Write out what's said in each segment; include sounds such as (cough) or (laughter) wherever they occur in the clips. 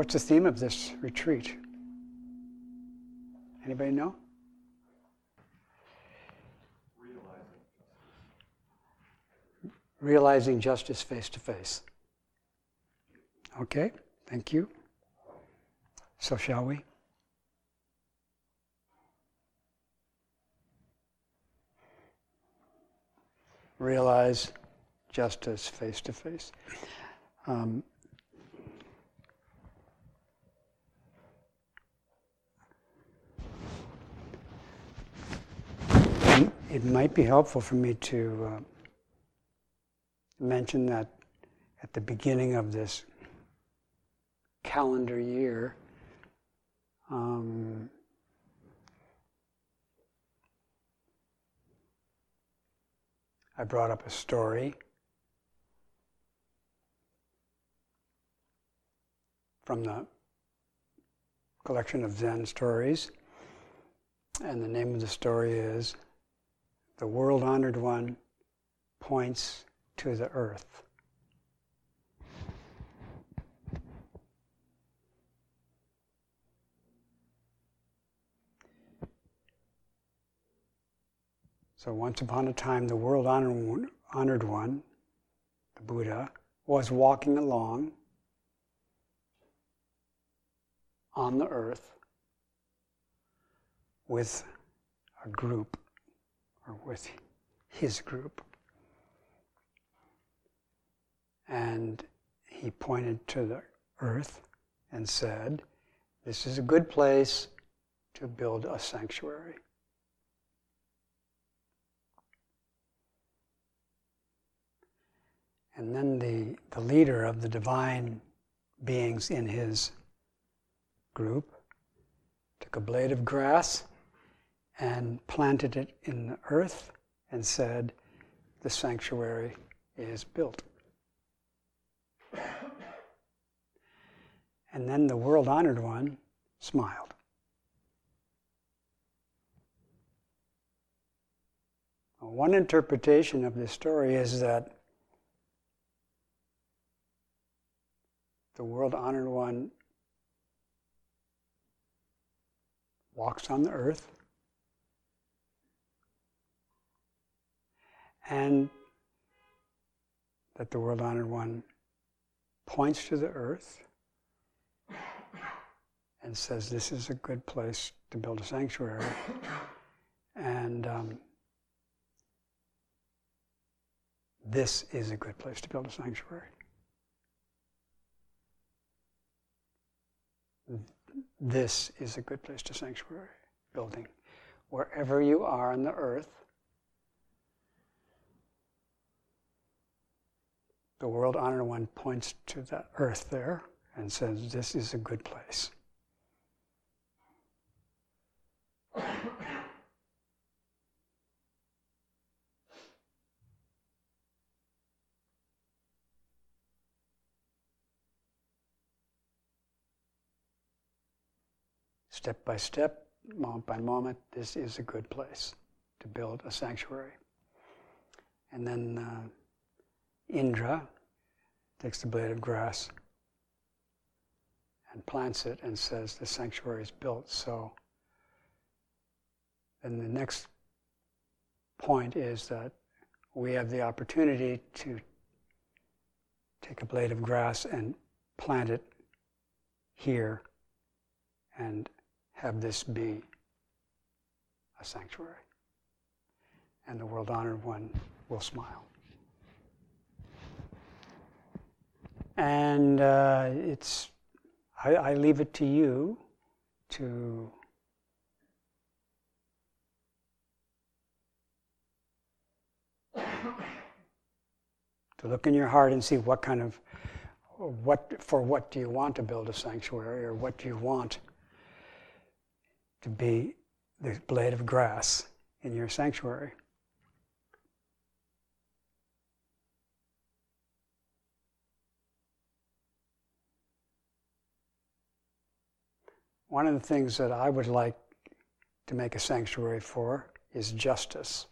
What's the theme of this retreat? Anybody know? Realizing justice face to face. Okay, thank you. So, shall we? Realize justice face to face. It might be helpful for me to uh, mention that at the beginning of this calendar year, um, I brought up a story from the collection of Zen stories. And the name of the story is The World Honored One Points to the Earth. So, once upon a time, the world honored one, the Buddha, was walking along on the earth with a group, with his group. And he pointed to the earth and said, This is a good place to build a sanctuary. And then the, the leader of the divine beings in his group took a blade of grass and planted it in the earth and said, The sanctuary is built. And then the world honored one smiled. One interpretation of this story is that the world honored one walks on the earth and that the world honored one points to the earth and says, This is a good place to build a sanctuary. and um, this is a good place to build a sanctuary. this is a good place to sanctuary building. Wherever you are on the earth, the world honored one points to the earth there and says, This is a good place. step by step, moment by moment, this is a good place to build a sanctuary. And then uh, Indra takes the blade of grass and plants it and says the sanctuary is built. So then the next point is that we have the opportunity to take a blade of grass and plant it here and have this be a sanctuary. And the world honored one will smile. And uh, it's, I, I leave it to you to to look in your heart and see what kind of what for what do you want to build a sanctuary or what do you want to be the blade of grass in your sanctuary. One of the things that I would like to make a sanctuary for is justice.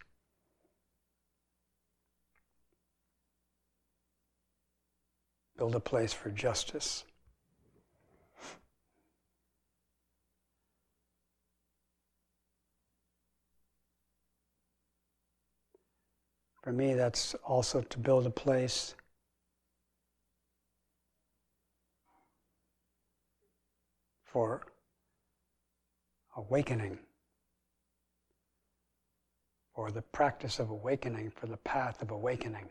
Build a place for justice. For me, that's also to build a place for awakening, or the practice of awakening, for the path of awakening.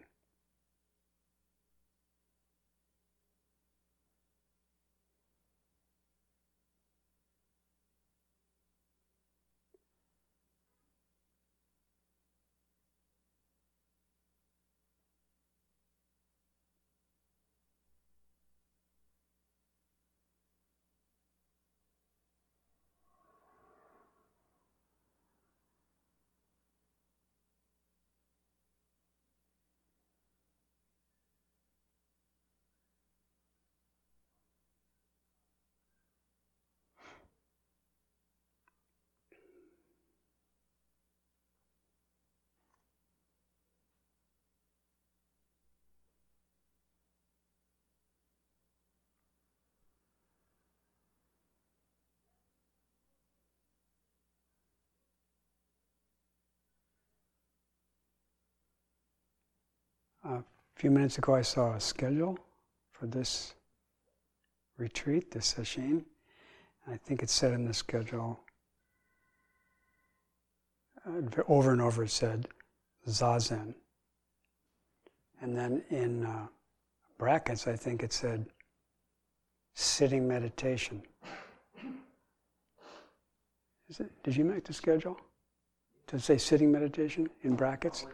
A few minutes ago, I saw a schedule for this retreat, this session. I think it said in the schedule, uh, over and over it said Zazen. And then in uh, brackets, I think it said sitting meditation. It, did you make the schedule? To say sitting meditation in brackets?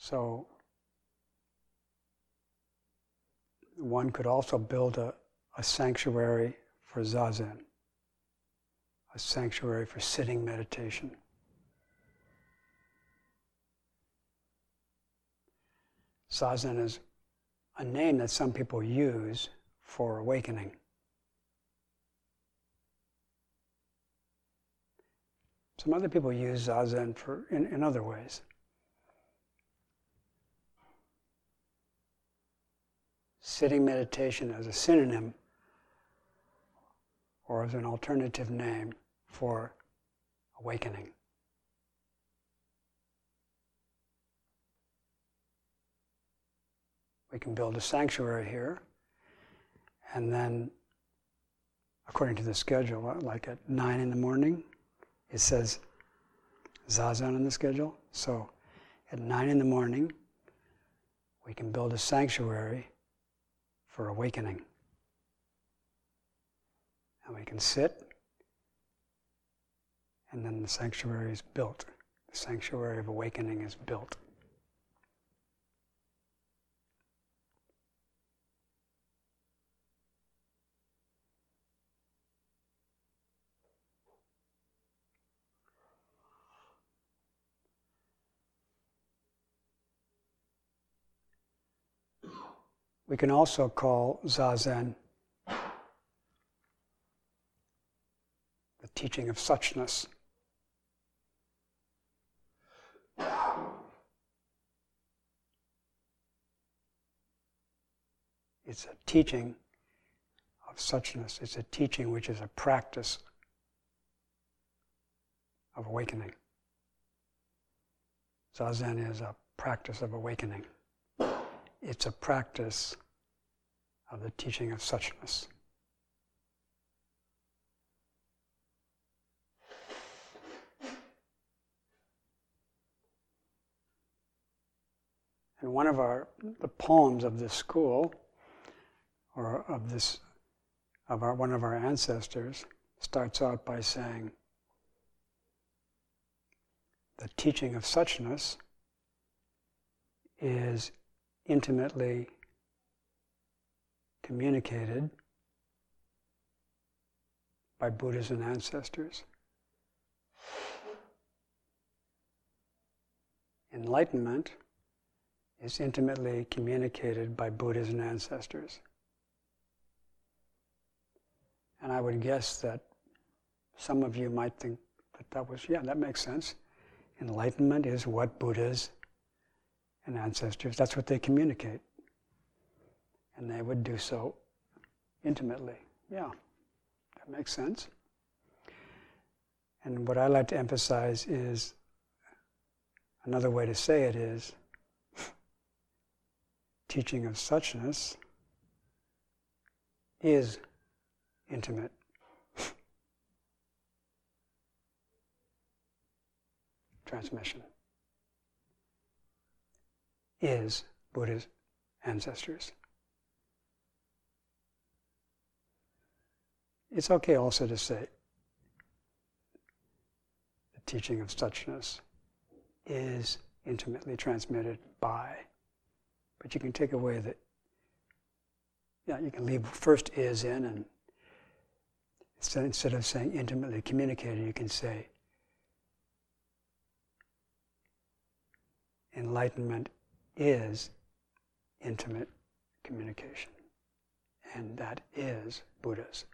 So one could also build a, a sanctuary for zazen, a sanctuary for sitting meditation. Zazen is a name that some people use for awakening. Some other people use zazen for in, in other ways. Sitting meditation as a synonym or as an alternative name for awakening. We can build a sanctuary here, and then, according to the schedule, uh, like at 9 in the morning, it says zazen in the schedule. So at 9 in the morning, we can build a sanctuary for awakening. And we can sit, and then the sanctuary is built. The sanctuary of awakening is built. We can also call Zazen the teaching of suchness. It's a teaching of suchness. It's a teaching which is a practice of awakening. Zazen is a practice of awakening it's a practice of the teaching of suchness. And one of our the poems of this school, or of this of our one of our ancestors, starts out by saying, the teaching of suchness is intimately communicated by Buddhas and ancestors. Enlightenment is intimately communicated by Buddhas and ancestors. And I would guess that some of you might think that that was, yeah, that makes sense. Enlightenment is what Buddhas and ancestors, that's what they communicate. And they would do so intimately. Yeah, that makes sense. And what I like to emphasize is another way to say it is (laughs) teaching of suchness is intimate. (laughs) Transmission is Buddha's ancestors. It's okay also to say the teaching of suchness is intimately transmitted by, but you can take away that, yeah, you can leave first is in, and instead, of saying intimately communicated, you can say enlightenment is intimate communication. And that is Buddha's.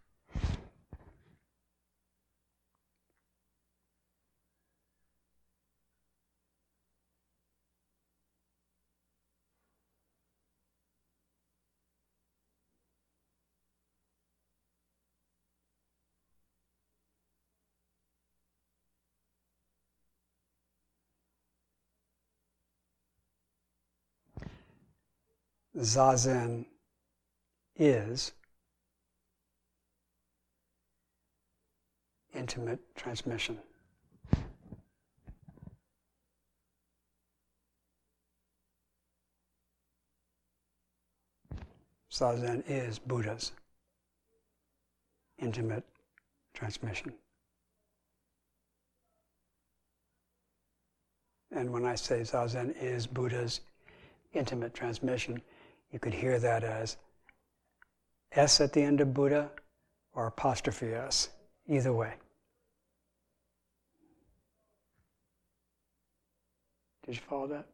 Zazen is intimate transmission. Zazen is Buddha's intimate transmission. And when I say Zazen is Buddha's intimate transmission, you could hear that as S at the end of Buddha or apostrophe S, either way. Did you follow that?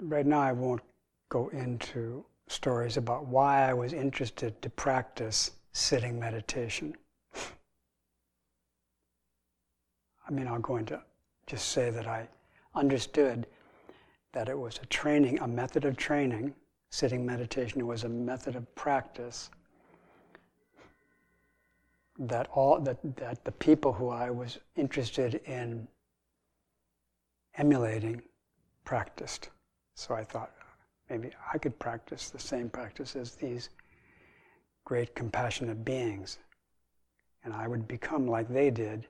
Right now I won't go into stories about why I was interested to practice sitting meditation. I mean, I'll go into just say that I understood that it was a training, a method of training. Sitting meditation was a method of practice that all that, that the people who I was interested in emulating practiced. So I thought maybe I could practice the same practice as these great compassionate beings. And I would become like they did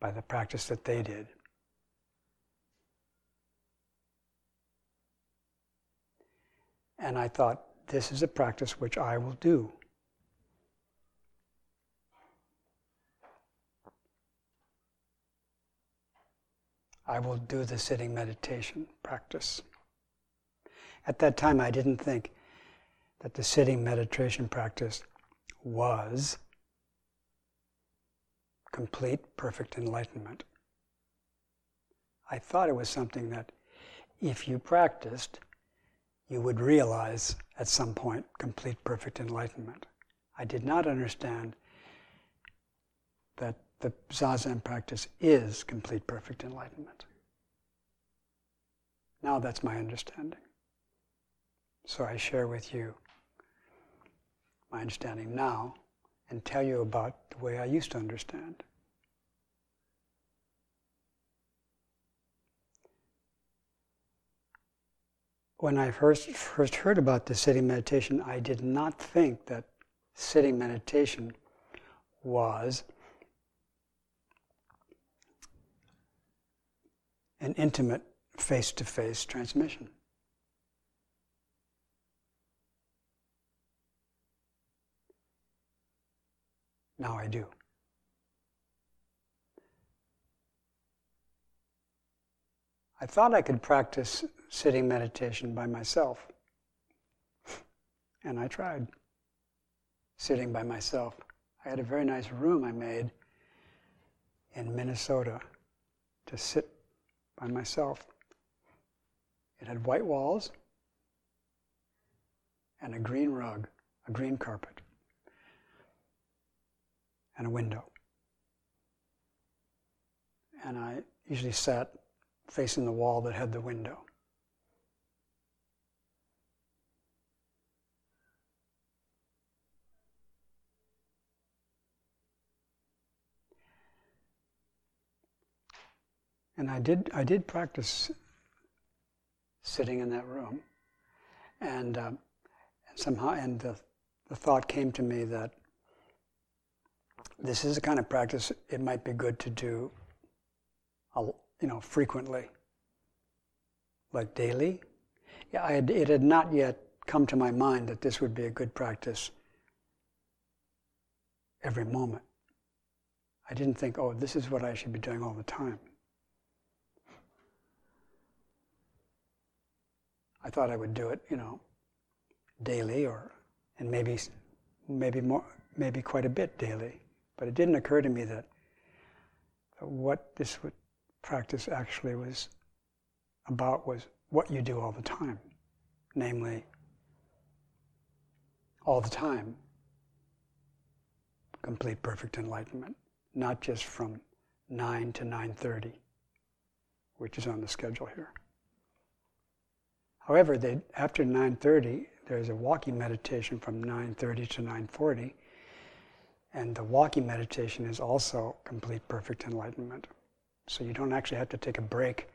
by the practice that they did. And I thought, this is a practice which I will do. I will do the sitting meditation practice. At that time, I didn't think that the sitting meditation practice was complete, perfect enlightenment. I thought it was something that if you practiced, you would realize at some point complete, perfect enlightenment. I did not understand that the Zazen practice is complete perfect enlightenment. Now that's my understanding. So I share with you my understanding now and tell you about the way I used to understand. When I first, first heard about the sitting meditation, I did not think that sitting meditation was an intimate face to face transmission. Now I do. I thought I could practice sitting meditation by myself. And I tried sitting by myself. I had a very nice room I made in Minnesota to sit by myself. It had white walls and a green rug, a green carpet. and a window. And I usually sat facing the wall that had the window. And I did, I did practice sitting in that room. And, um, and somehow, and the, the thought came to me that this is a kind of practice it might be good to do, you know, frequently, like daily. Yeah, had, it had not yet come to my mind that this would be a good practice every moment. I didn't think, oh, this is what I should be doing all the time. I thought I would do it, you know, daily or and maybe maybe more maybe quite a bit daily. But it didn't occur to me that, what this practice actually was about was what you do all the time, namely all the time complete perfect enlightenment, not just from 9 to 9:30, which is on the schedule here. However, they, after 9:30, there's a walking meditation from 9:30 to 9:40, and the walking meditation is also complete perfect enlightenment. So you don't actually have to take a break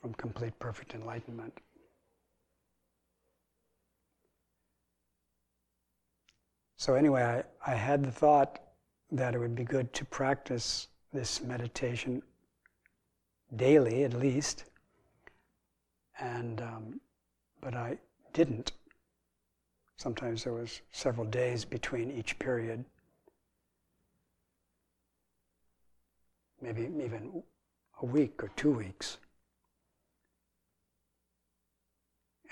from complete perfect enlightenment. So anyway, I, I had the thought that it would be good to practice this meditation daily at least and um, but I didn't. Sometimes there was several days between each period, maybe even a week or two weeks.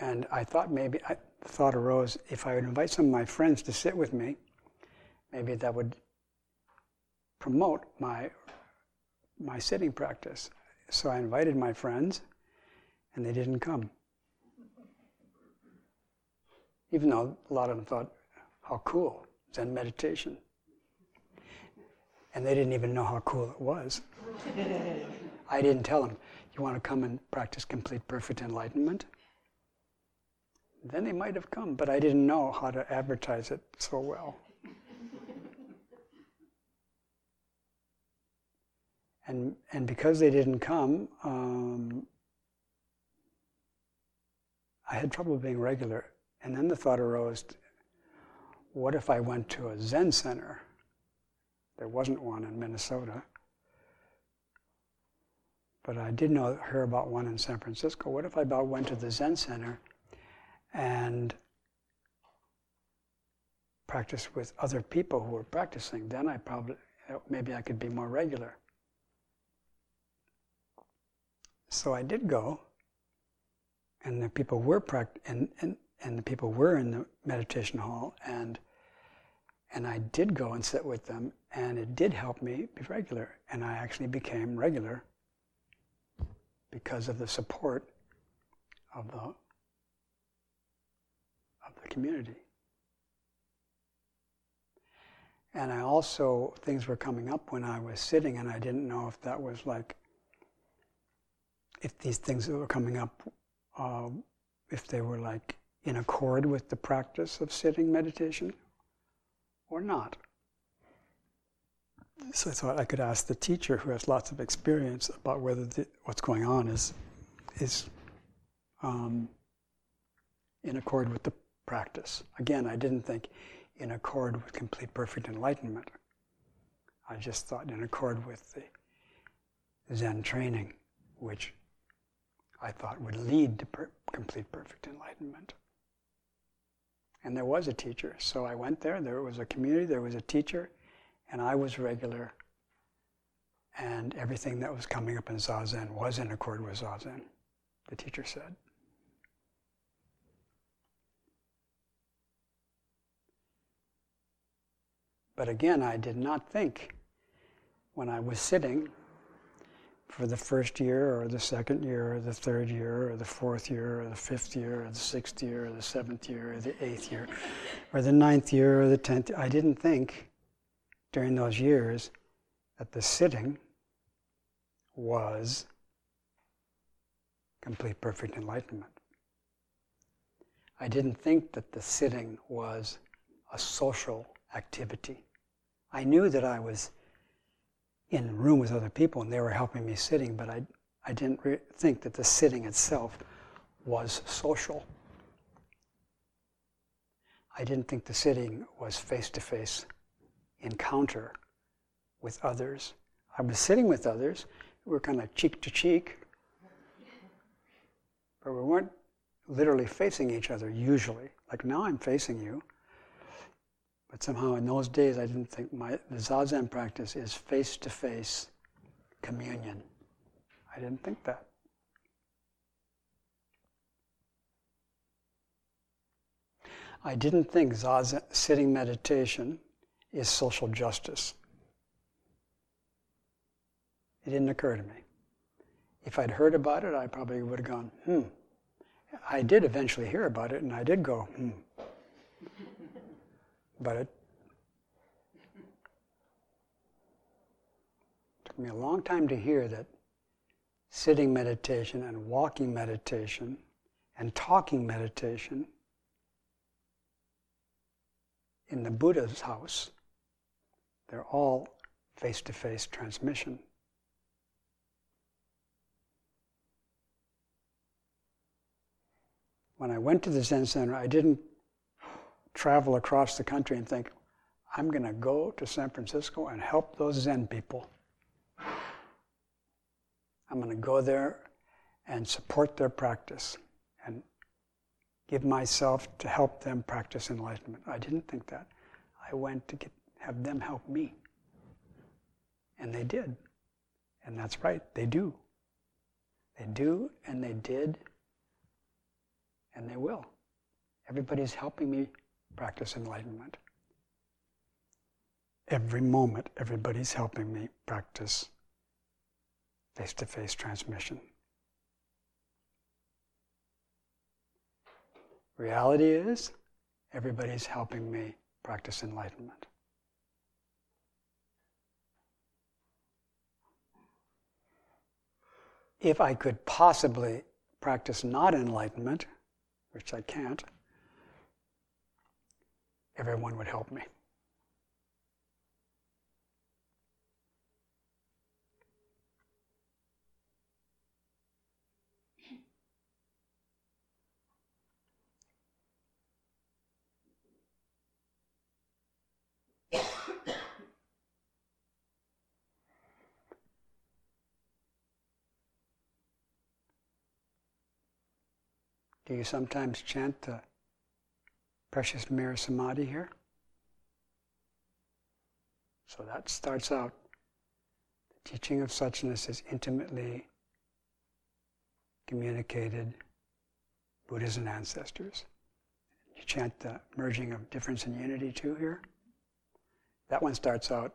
And I thought maybe I, the thought arose if I would invite some of my friends to sit with me, maybe that would promote my my sitting practice. So I invited my friends and they didn't come. Even though a lot of them thought, how cool, Zen meditation. And they didn't even know how cool it was. I didn't tell them, you want to come and practice complete perfect enlightenment? Then they might have come, but I didn't know how to advertise it so well. and, and because they didn't come, um, I had trouble being regular. And then the thought arose what if I went to a Zen center? There wasn't one in Minnesota. But I did know hear about one in San Francisco. What if I about went to the Zen center and practiced with other people who were practicing? Then I probably maybe I could be more regular. So I did go and the people were pract- and, and, and the people were in the meditation hall and and I did go and sit with them and it did help me be regular and I actually became regular because of the support of the of the community. And I also things were coming up when I was sitting and I didn't know if that was like if these things that were coming up uh, if they were like in accord with the practice of sitting meditation or not. So I thought I could ask the teacher, who has lots of experience, about whether the, what's going on is is um, in accord with the practice. Again, I didn't think in accord with complete perfect enlightenment. I just thought in accord with the Zen training, which I thought would lead to per- complete perfect enlightenment. And there was a teacher. So I went there, there was a community, there was a teacher, and I was regular. And everything that was coming up in Zazen was in accord with Zazen, the teacher said. But again, I did not think when I was sitting for the first year or the second year or the third year or the fourth year or the fifth year or the sixth year or the seventh year or the eighth year or the ninth year or the tenth. I didn't think during those years that the sitting was complete perfect enlightenment. I didn't think that the sitting was a social activity. I knew that I was in a room with other people and they were helping me sitting, but I, I didn't re- think that the sitting itself was social. I didn't think the sitting was face to face encounter with others. I was sitting with others, we were kind of cheek to cheek, but we weren't literally facing each other usually. Like now I'm facing you. But somehow in those days I didn't think my the Zazen practice is face to face communion. I didn't think that. I didn't think Zazen sitting meditation is social justice. It didn't occur to me. If I'd heard about it, I probably would have gone, hmm. I did eventually hear about it, and I did go, hmm. But it took me a long time to hear that sitting meditation and walking meditation and talking meditation in the Buddha's house, they're all face to face transmission. when I went to the Zen Center, I didn't travel across the country and think, I'm going to go to San Francisco and help those Zen people. I'm going to go there and support their practice and give myself to help them practice enlightenment. I didn't think that. I went to get, have them help me. And they did. And that's right, they do. They do, and they did, and they will. Everybody's helping me practice enlightenment. Every moment, everybody's helping me practice face to face transmission. Reality is, everybody's helping me practice enlightenment. If I could possibly practice not enlightenment, which I can't, everyone would help me. (coughs) Do you sometimes chant the precious mirror samadhi here? So that starts out. The teaching of suchness is intimately communicated Buddhas and ancestors. You chant the merging of difference and unity too here. That one starts out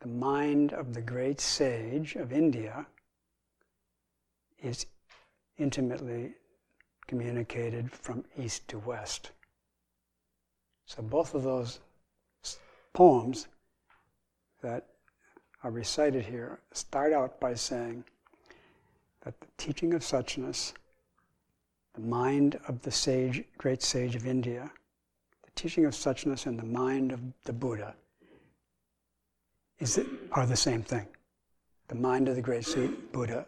the mind of the great sage of India is intimately communicated from east to west. So both of those poems that are recited here start out by saying that the teaching of suchness, the mind of the sage, great sage of India, the teaching of suchness and the mind of the Buddha is, are the same thing. The mind of the great sage, Buddha,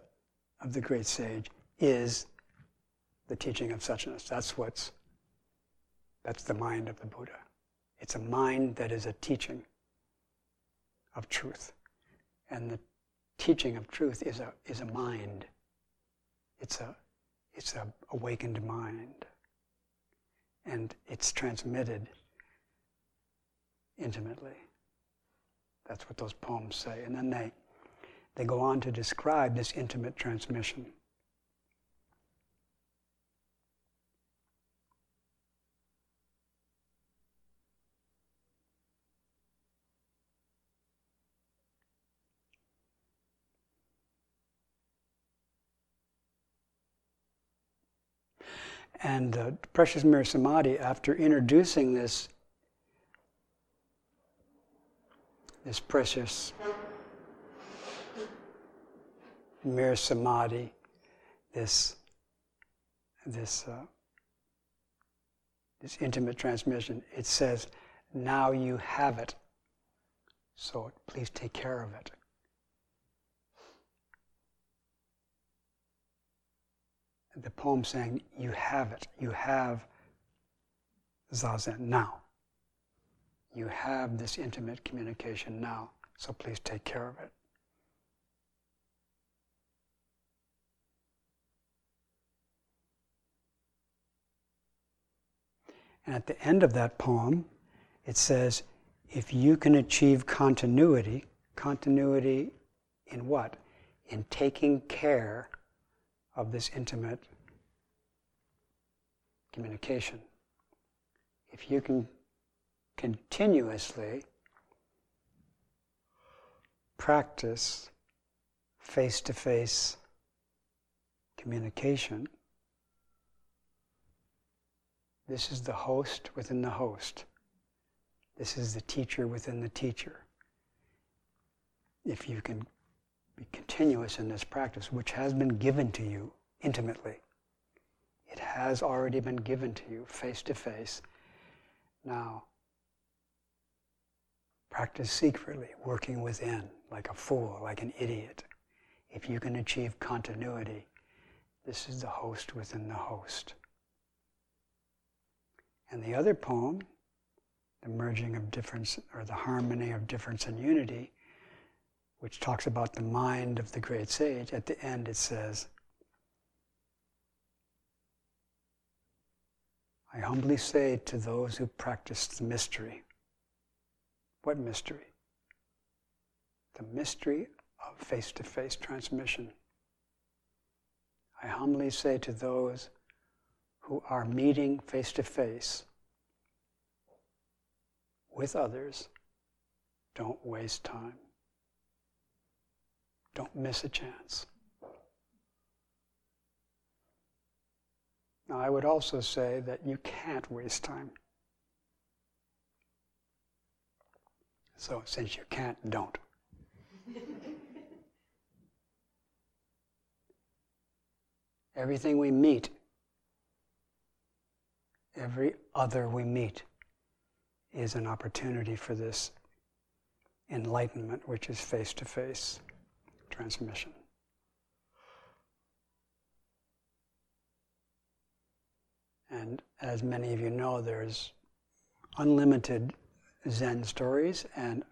of the great sage, is the teaching of suchness. That's what's that's the mind of the Buddha. It's a mind that is a teaching of truth. And the teaching of truth is a is a mind. It's a it's a awakened mind. And it's transmitted intimately. That's what those poems say. And then they they go on to describe this intimate transmission. And uh, Precious Mirror Samadhi, after introducing this this precious mirror samadhi, this, this, uh, this intimate transmission, it says, now you have it. So please take care of it. The poem saying, you have it. You have zazen now. You have this intimate communication now, so please take care of it. And at the end of that poem, it says, if you can achieve continuity, continuity in what? In taking care of this intimate communication. If you can continuously practice face to face communication, this is the host within the host. This is the teacher within the teacher. If you can be continuous in this practice, which has been given to you intimately, it has already been given to you face to face. Now, practice secretly, working within, like a fool, like an idiot. If you can achieve continuity, this is the host within the host. And the other poem, the merging of difference or the harmony of difference and unity, which talks about the mind of the great sage, at the end it says, I humbly say to those who practice the mystery. What mystery? The mystery of face to face transmission. I humbly say to those who are meeting face to face with others, don't waste time. Don't miss a chance. Now, I would also say that you can't waste time. So, since you can't, don't. (laughs) Everything we meet every other we meet is an opportunity for this enlightenment, which is face to face transmission. And as many of you know, there's unlimited Zen stories and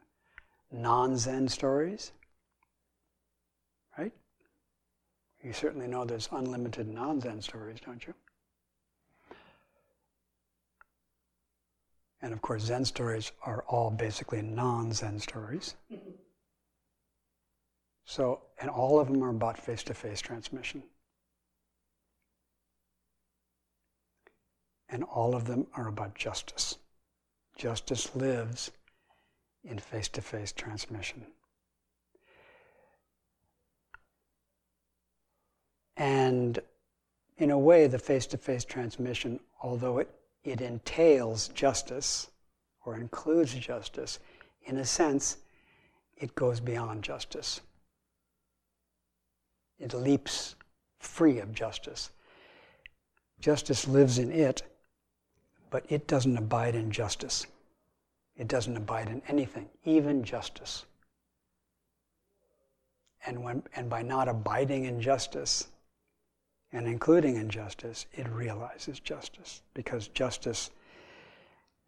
non Zen stories. Right? You certainly know there's unlimited non Zen stories, don't you? And of course, Zen stories are all basically non Zen stories. (laughs) So, and all of them are about face to face transmission. And all of them are about justice. Justice lives in face to face transmission. And in a way, the face to face transmission, although it it entails justice or includes justice, in a sense, it goes beyond justice. It leaps free of justice. Justice lives in it, but it doesn't abide in justice. It doesn't abide in anything, even justice. And, when, and by not abiding in justice, and including injustice, it realizes justice because justice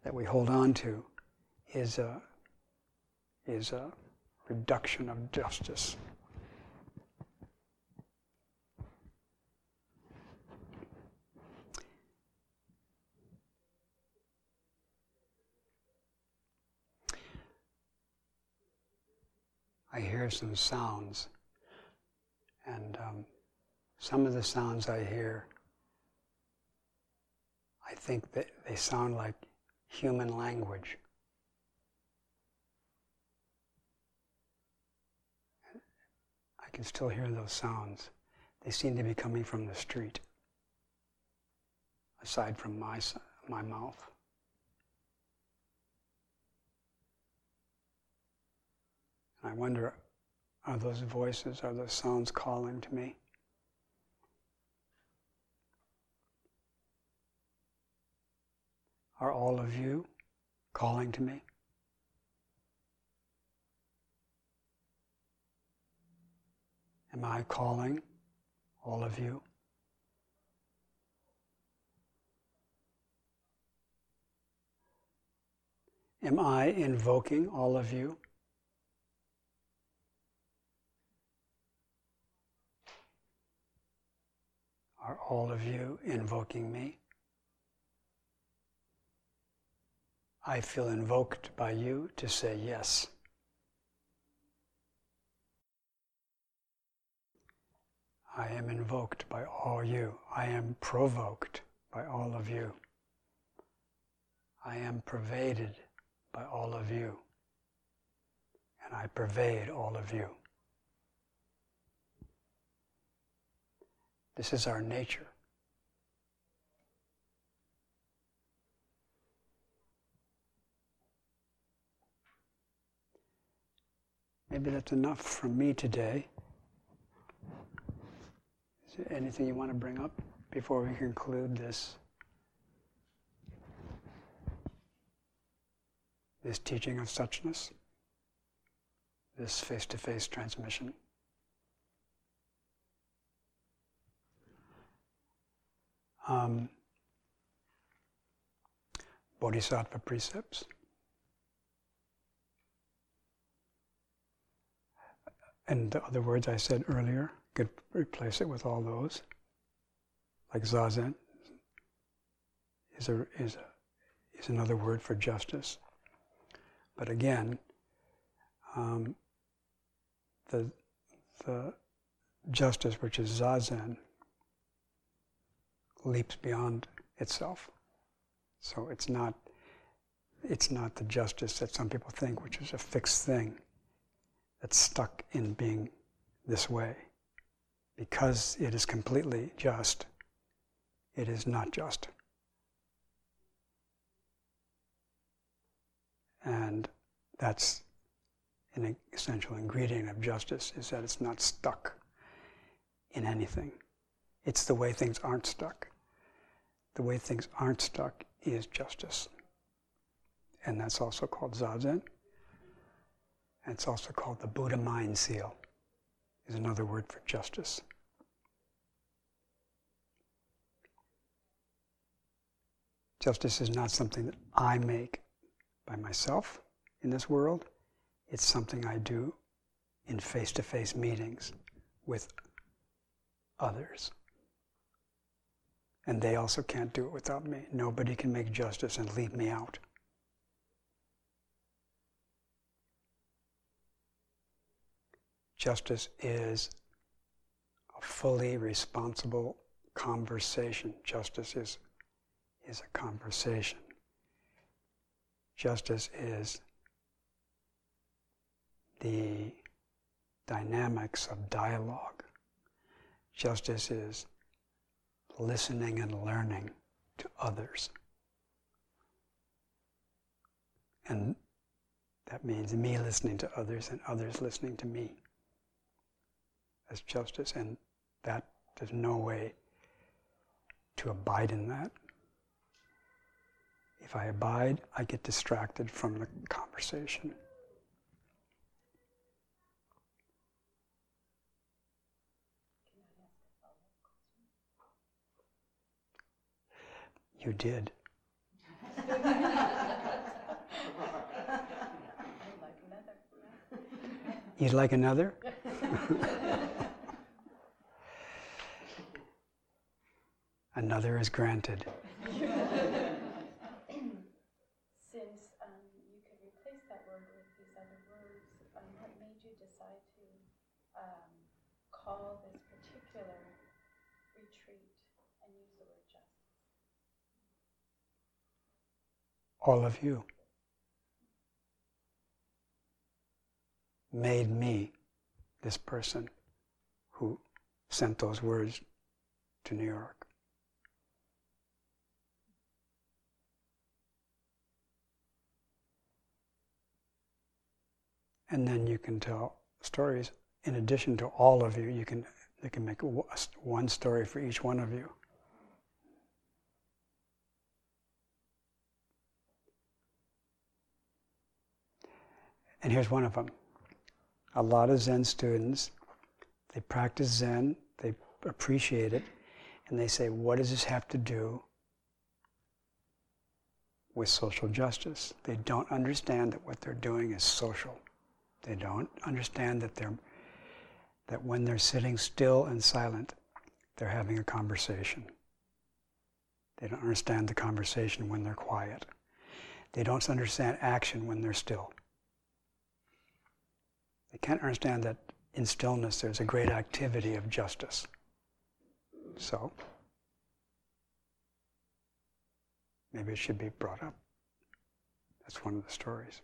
that we hold on to is a, is a reduction of justice. I hear some sounds and um, some of the sounds I hear, I think that they sound like human language. I can still hear those sounds. They seem to be coming from the street, aside from my, my mouth. I wonder are those voices, are those sounds calling to me? Are all of you calling to me? Am I calling all of you? Am I invoking all of you? Are all of you invoking me? I feel invoked by you to say yes. I am invoked by all you. I am provoked by all of you. I am pervaded by all of you. And I pervade all of you. This is our nature. Maybe that's enough from me today. Is there anything you want to bring up before we conclude this? This teaching of suchness, this face to face transmission. Um, bodhisattva precepts. And the other words I said earlier, could replace it with all those. Like zazen is, a, is, a, is another word for justice. But again, um, the, the justice, which is zazen, leaps beyond itself. So it's not it's not the justice that some people think, which is a fixed thing that's stuck in being this way. Because it is completely just, it is not just. And that's an essential ingredient of justice is that it's not stuck in anything. It's the way things aren't stuck. The way things aren't stuck is justice. And that's also called Zazen. And it's also called the Buddha Mind Seal, is another word for justice. Justice is not something that I make by myself in this world. It's something I do in face to face meetings with others. And they also can't do it without me. Nobody can make justice and leave me out. Justice is a fully responsible conversation. Justice is, is a conversation. Justice is the dynamics of dialogue. Justice is listening and learning to others. And that means me listening to others and others listening to me as justice. And that there's no way to abide in that. If I abide, I get distracted from the conversation. You did. You'd like another? (laughs) another is granted. Since um, you could replace that word with these other words, um, what made you decide to um, call this particular retreat and use the word justice? All of you made me this person who sent those words to New York. And then you can tell stories in addition to all of you. You can they can make one story for each one of you. And here's one of them. A lot of Zen students, they practice Zen, they appreciate it, and they say, what does this have to do with social justice? They don't understand that what they're doing is social. They don't understand that they're that when they're sitting still and silent, they're having a conversation. They don't understand the conversation when they're quiet. They don't understand action when they're still. They can't understand that in stillness there's a great activity of justice. So, maybe it should be brought up. That's one of the stories.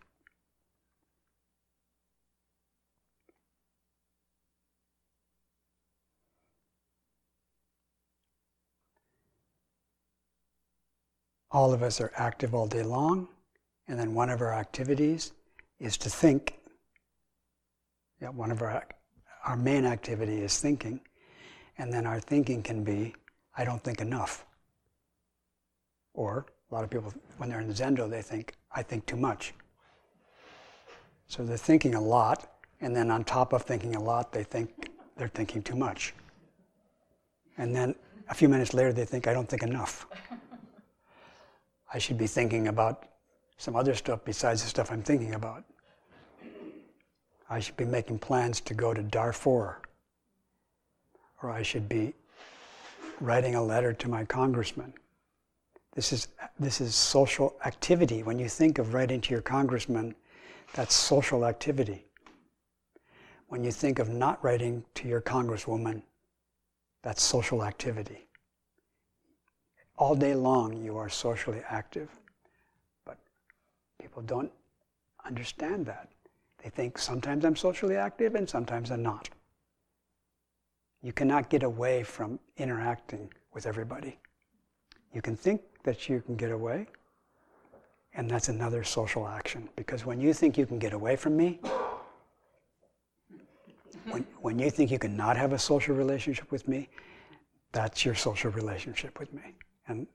All of us are active all day long, and then one of our activities is to think. Yeah, one of our our main activity is thinking, and then our thinking can be, I don't think enough. Or a lot of people, when they're in the Zendo, they think, I think too much. So they're thinking a lot, and then on top of thinking a lot, they think they're thinking too much. And then a few minutes later, they think, I don't think enough. I should be thinking about some other stuff besides the stuff I'm thinking about. I should be making plans to go to Darfur or I should be writing a letter to my congressman. This is, this is social activity. When you think of writing to your congressman, that's social activity. When you think of not writing to your congresswoman, that's social activity. All day long, you are socially active. But people don't understand that. They think sometimes I'm socially active and sometimes I'm not. You cannot get away from interacting with everybody. You can think that you can get away, and that's another social action. Because when you think you can get away from me, when, when you think you cannot have a social relationship with me, that's your social relationship with me. And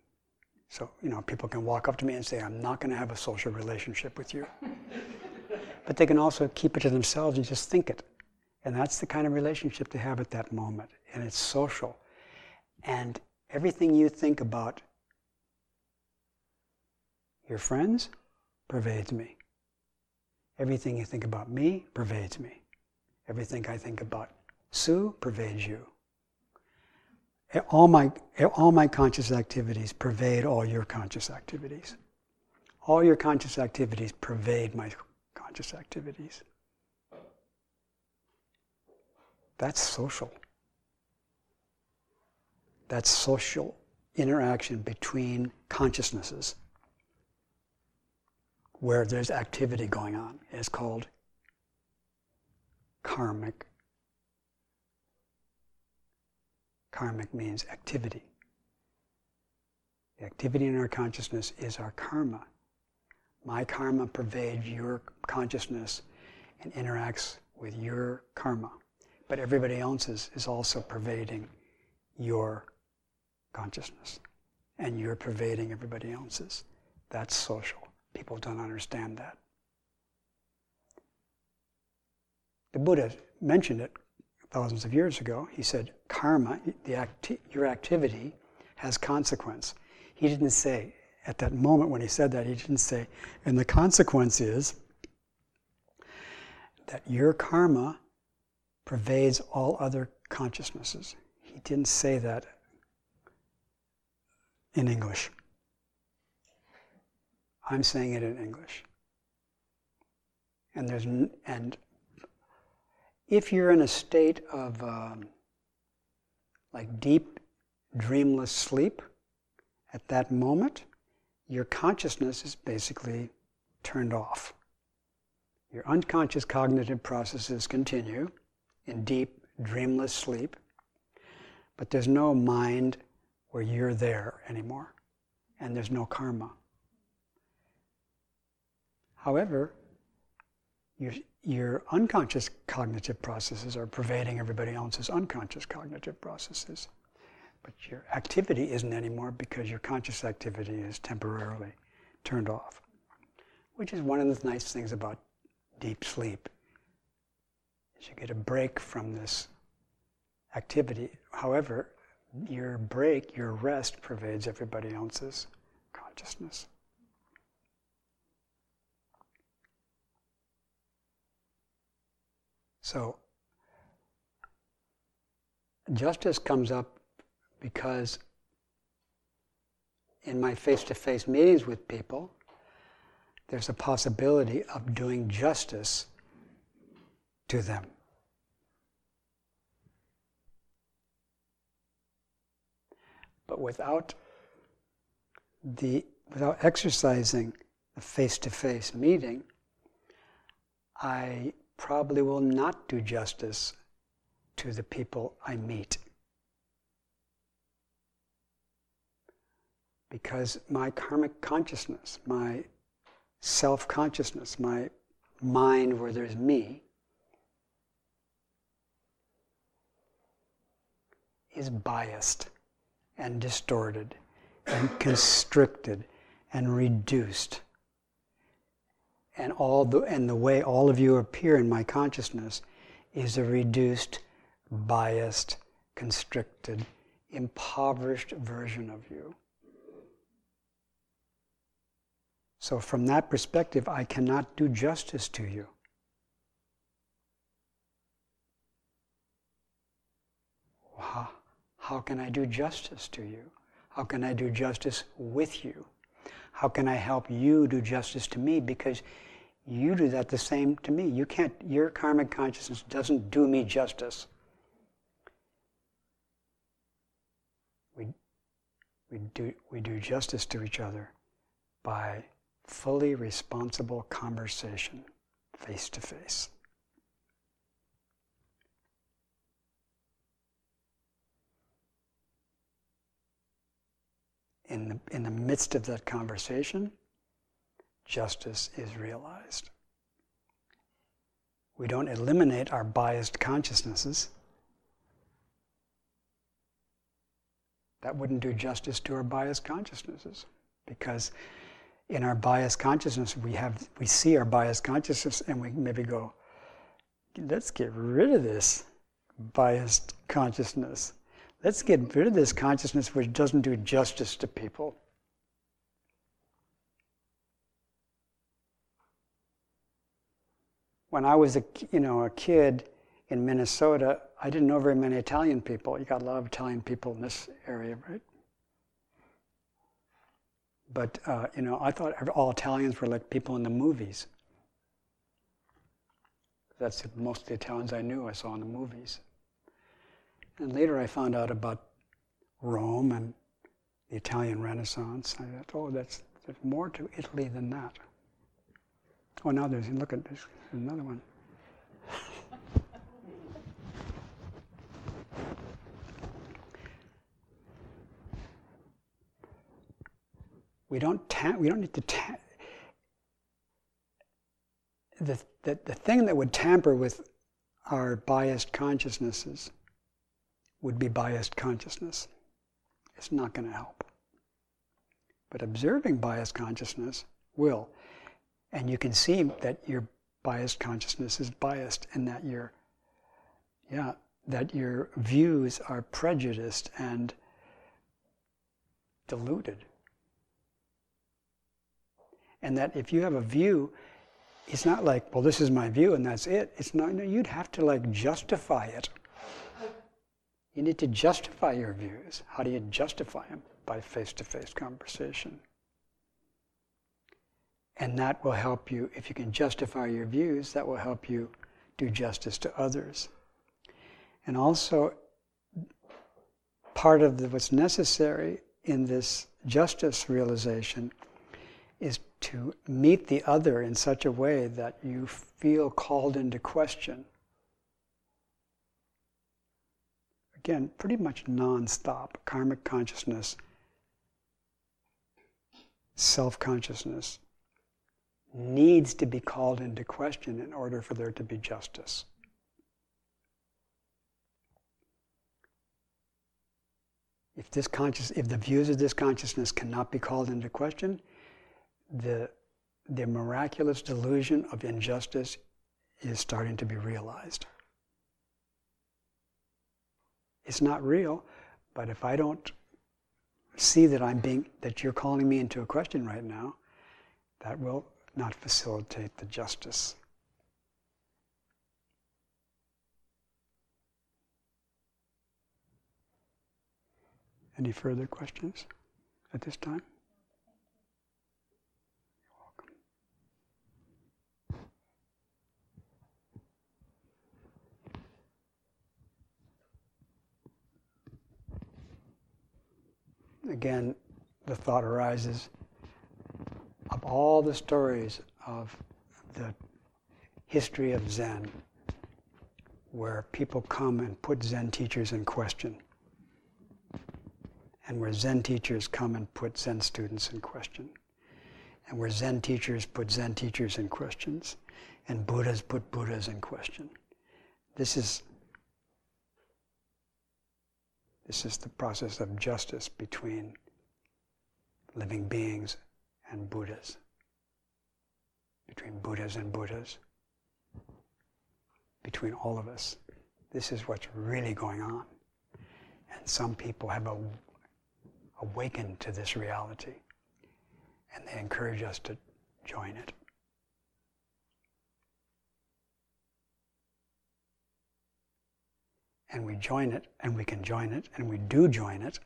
so, you know, people can walk up to me and say, I'm not going to have a social relationship with you. But they can also keep it to themselves and just think it. And that's the kind of relationship to have at that moment. And it's social. And everything you think about your friends pervades me. Everything you think about me pervades me. Everything I think about Sue pervades you. All my, all my conscious activities pervade all your conscious activities. All your conscious activities pervade my conscious activities. That's social. That's social interaction between consciousnesses where there's activity going on. It's called karmic. Karmic means activity. The activity in our consciousness is our karma. My karma pervades your consciousness and interacts with your karma but everybody else's is also pervading your consciousness. And you're pervading everybody else's. That's social. People don't understand that. The Buddha mentioned it thousands of years ago. He said, karma, acti- your activity, has consequence. He didn't say, at that moment when he said that, he didn't say, and the consequence is that your karma pervades all other consciousnesses. He didn't say that in English. I'm saying it in English. And there's and if you're in a state of um, like deep dreamless sleep at that moment, your consciousness is basically turned off. Your unconscious cognitive processes continue, in deep, dreamless sleep, but there's no mind where you're there anymore, and there's no karma. However, your, your unconscious cognitive processes are pervading everybody else's unconscious cognitive processes. But your activity isn't anymore because your conscious activity is temporarily turned off, which is one of the nice things about deep sleep. Is you get a break from this activity. However, your break, your rest pervades everybody else's consciousness. So, justice comes up because in my face to face meetings with people, there's a possibility of doing justice to them. But without the without exercising a face-to-face meeting, I probably will not do justice to the people I meet. Because my karmic consciousness, my self consciousness, my mind where there's me, is biased and distorted and (coughs) constricted and reduced. And all the and the way all of you appear in my consciousness is a reduced, biased, constricted, impoverished version of you. So, from that perspective, I cannot do justice to you. How, how can I do justice to you? How can I do justice with you? How can I help you do justice to me? Because you do that the same to me. You can't, your karmic consciousness doesn't do me justice. We, we, do, we do justice to each other by fully responsible conversation face to face. In the, in the midst of that conversation, justice is realized. We don't eliminate our biased consciousnesses. That wouldn't do justice to our biased consciousnesses because in our biased consciousness, we have we see our biased consciousness, and we maybe go, "Let's get rid of this biased consciousness. Let's get rid of this consciousness which doesn't do justice to people." When I was a you know a kid in Minnesota, I didn't know very many Italian people. You got a lot of Italian people in this area, right? But, uh, you know, I thought all Italians were like people in the movies. That's most of the Italians I knew I saw in the movies. And later I found out about Rome and the Italian Renaissance. I thought, oh, that's, there's more to Italy than that. Oh, now there's, look at this, another one. (laughs) We don't, ta- we don't need to. Ta- the, the, the thing that would tamper with our biased consciousnesses would be biased consciousness. It's not going to help. But observing biased consciousness will. And you can see that your biased consciousness is biased and that your yeah, that your views are prejudiced and diluted. And that if you have a view, it's not like, well, this is my view and that's it. It's not, no, you'd have to like justify it. You need to justify your views. How do you justify them? By face to face conversation. And that will help you, if you can justify your views, that will help you do justice to others. And also, part of the, what's necessary in this justice realization is to meet the other in such a way that you feel called into question. Again, pretty much non-stop karmic consciousness, self consciousness, needs to be called into question in order for there to be justice. If this conscious, if the views of this consciousness cannot be called into question, the, the miraculous delusion of injustice is starting to be realized. It's not real, but if I don't see that I'm being that you're calling me into a question right now, that will not facilitate the justice. Any further questions at this time? Again, the thought arises of all the stories of the history of Zen, where people come and put Zen teachers in question, and where Zen teachers come and put Zen students in question, and where Zen teachers put Zen teachers in questions, and Buddhas put Buddhas in question. This is this is the process of justice between living beings and Buddhas, between Buddhas and Buddhas, between all of us. This is what's really going on. And some people have awakened to this reality, and they encourage us to join it. And we join it, and we can join it, and we do join it.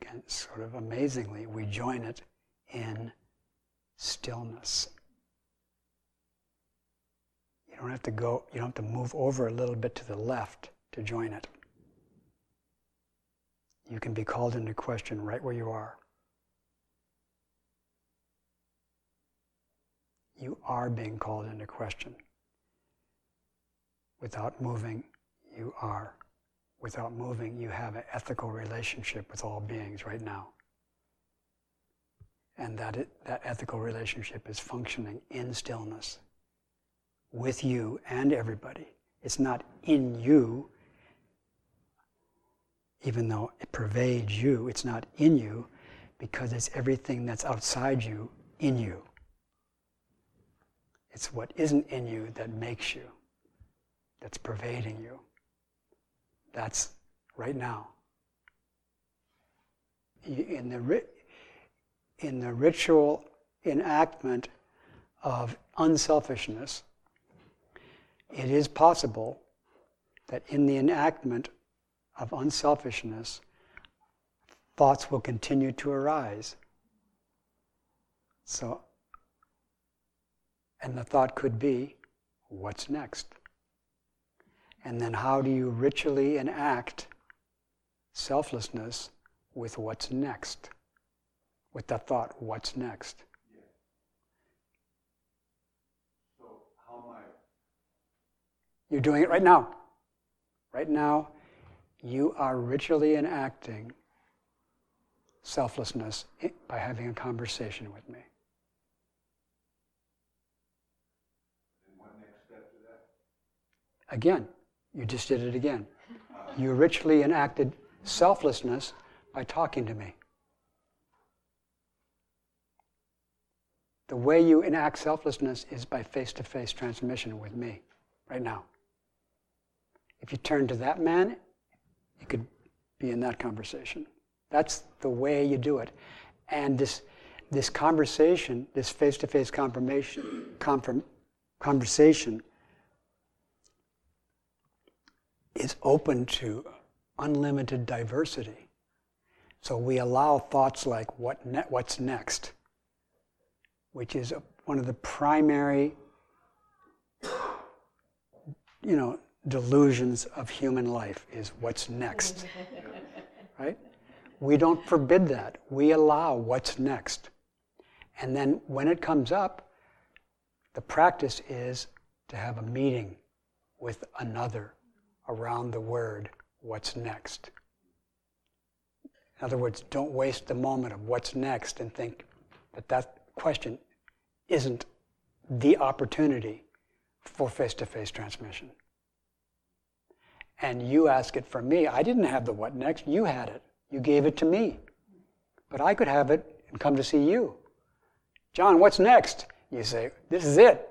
Again, sort of amazingly, we join it in stillness. You don't have to go, you don't have to move over a little bit to the left to join it. You can be called into question right where you are. You are being called into question. Without moving, you are. Without moving, you have an ethical relationship with all beings right now. And that, it, that ethical relationship is functioning in stillness with you and everybody. It's not in you, even though it pervades you, it's not in you because it's everything that's outside you in you. It's what isn't in you that makes you that's pervading you. That's right now. In the, in the ritual enactment of unselfishness, it is possible that in the enactment of unselfishness, thoughts will continue to arise. So, and the thought could be, what's next? And then how do you ritually enact selflessness with what's next? With the thought, what's next? You're doing it right now. Right now, you are ritually enacting selflessness by having a conversation with me. And what next step to that? Again, you just did it again. You richly enacted selflessness by talking to me. The way you enact selflessness is by face to face transmission with me right now. If you turn to that man, you could be in that conversation. That's the way you do it. And this, this conversation, this face to face confirmation conversation, is open to unlimited diversity. So we allow thoughts like what ne- what's next, which is a, one of the primary, you know, delusions of human life is what's next. (laughs) right? We don't forbid that. We allow what's next. And then when it comes up, the practice is to have a meeting with another around the word, what's next? In other words, don't waste the moment of what's next and think that that question isn't the opportunity for face to face transmission. And you ask it from me. I didn't have the what next, you had it. You gave it to me. But I could have it and come to see you. John, what's next? You say, This is it.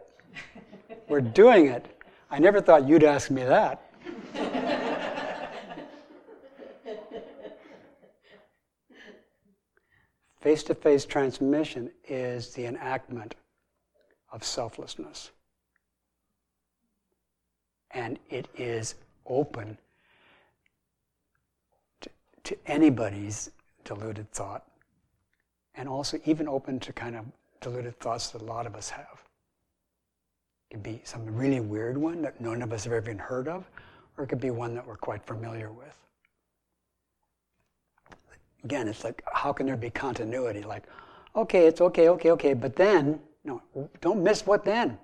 We're doing it. I never thought you'd ask me that. Face to face transmission is the enactment of selflessness. And it is open to, to anybody's deluded thought, and also even open to kind of deluded thoughts that a lot of us have. It could be some really weird one that none of us have ever even heard of, or it could be one that we're quite familiar with. Again, it's like, how can there be continuity? Like, okay, it's okay, okay, okay, but then, no, don't miss what then.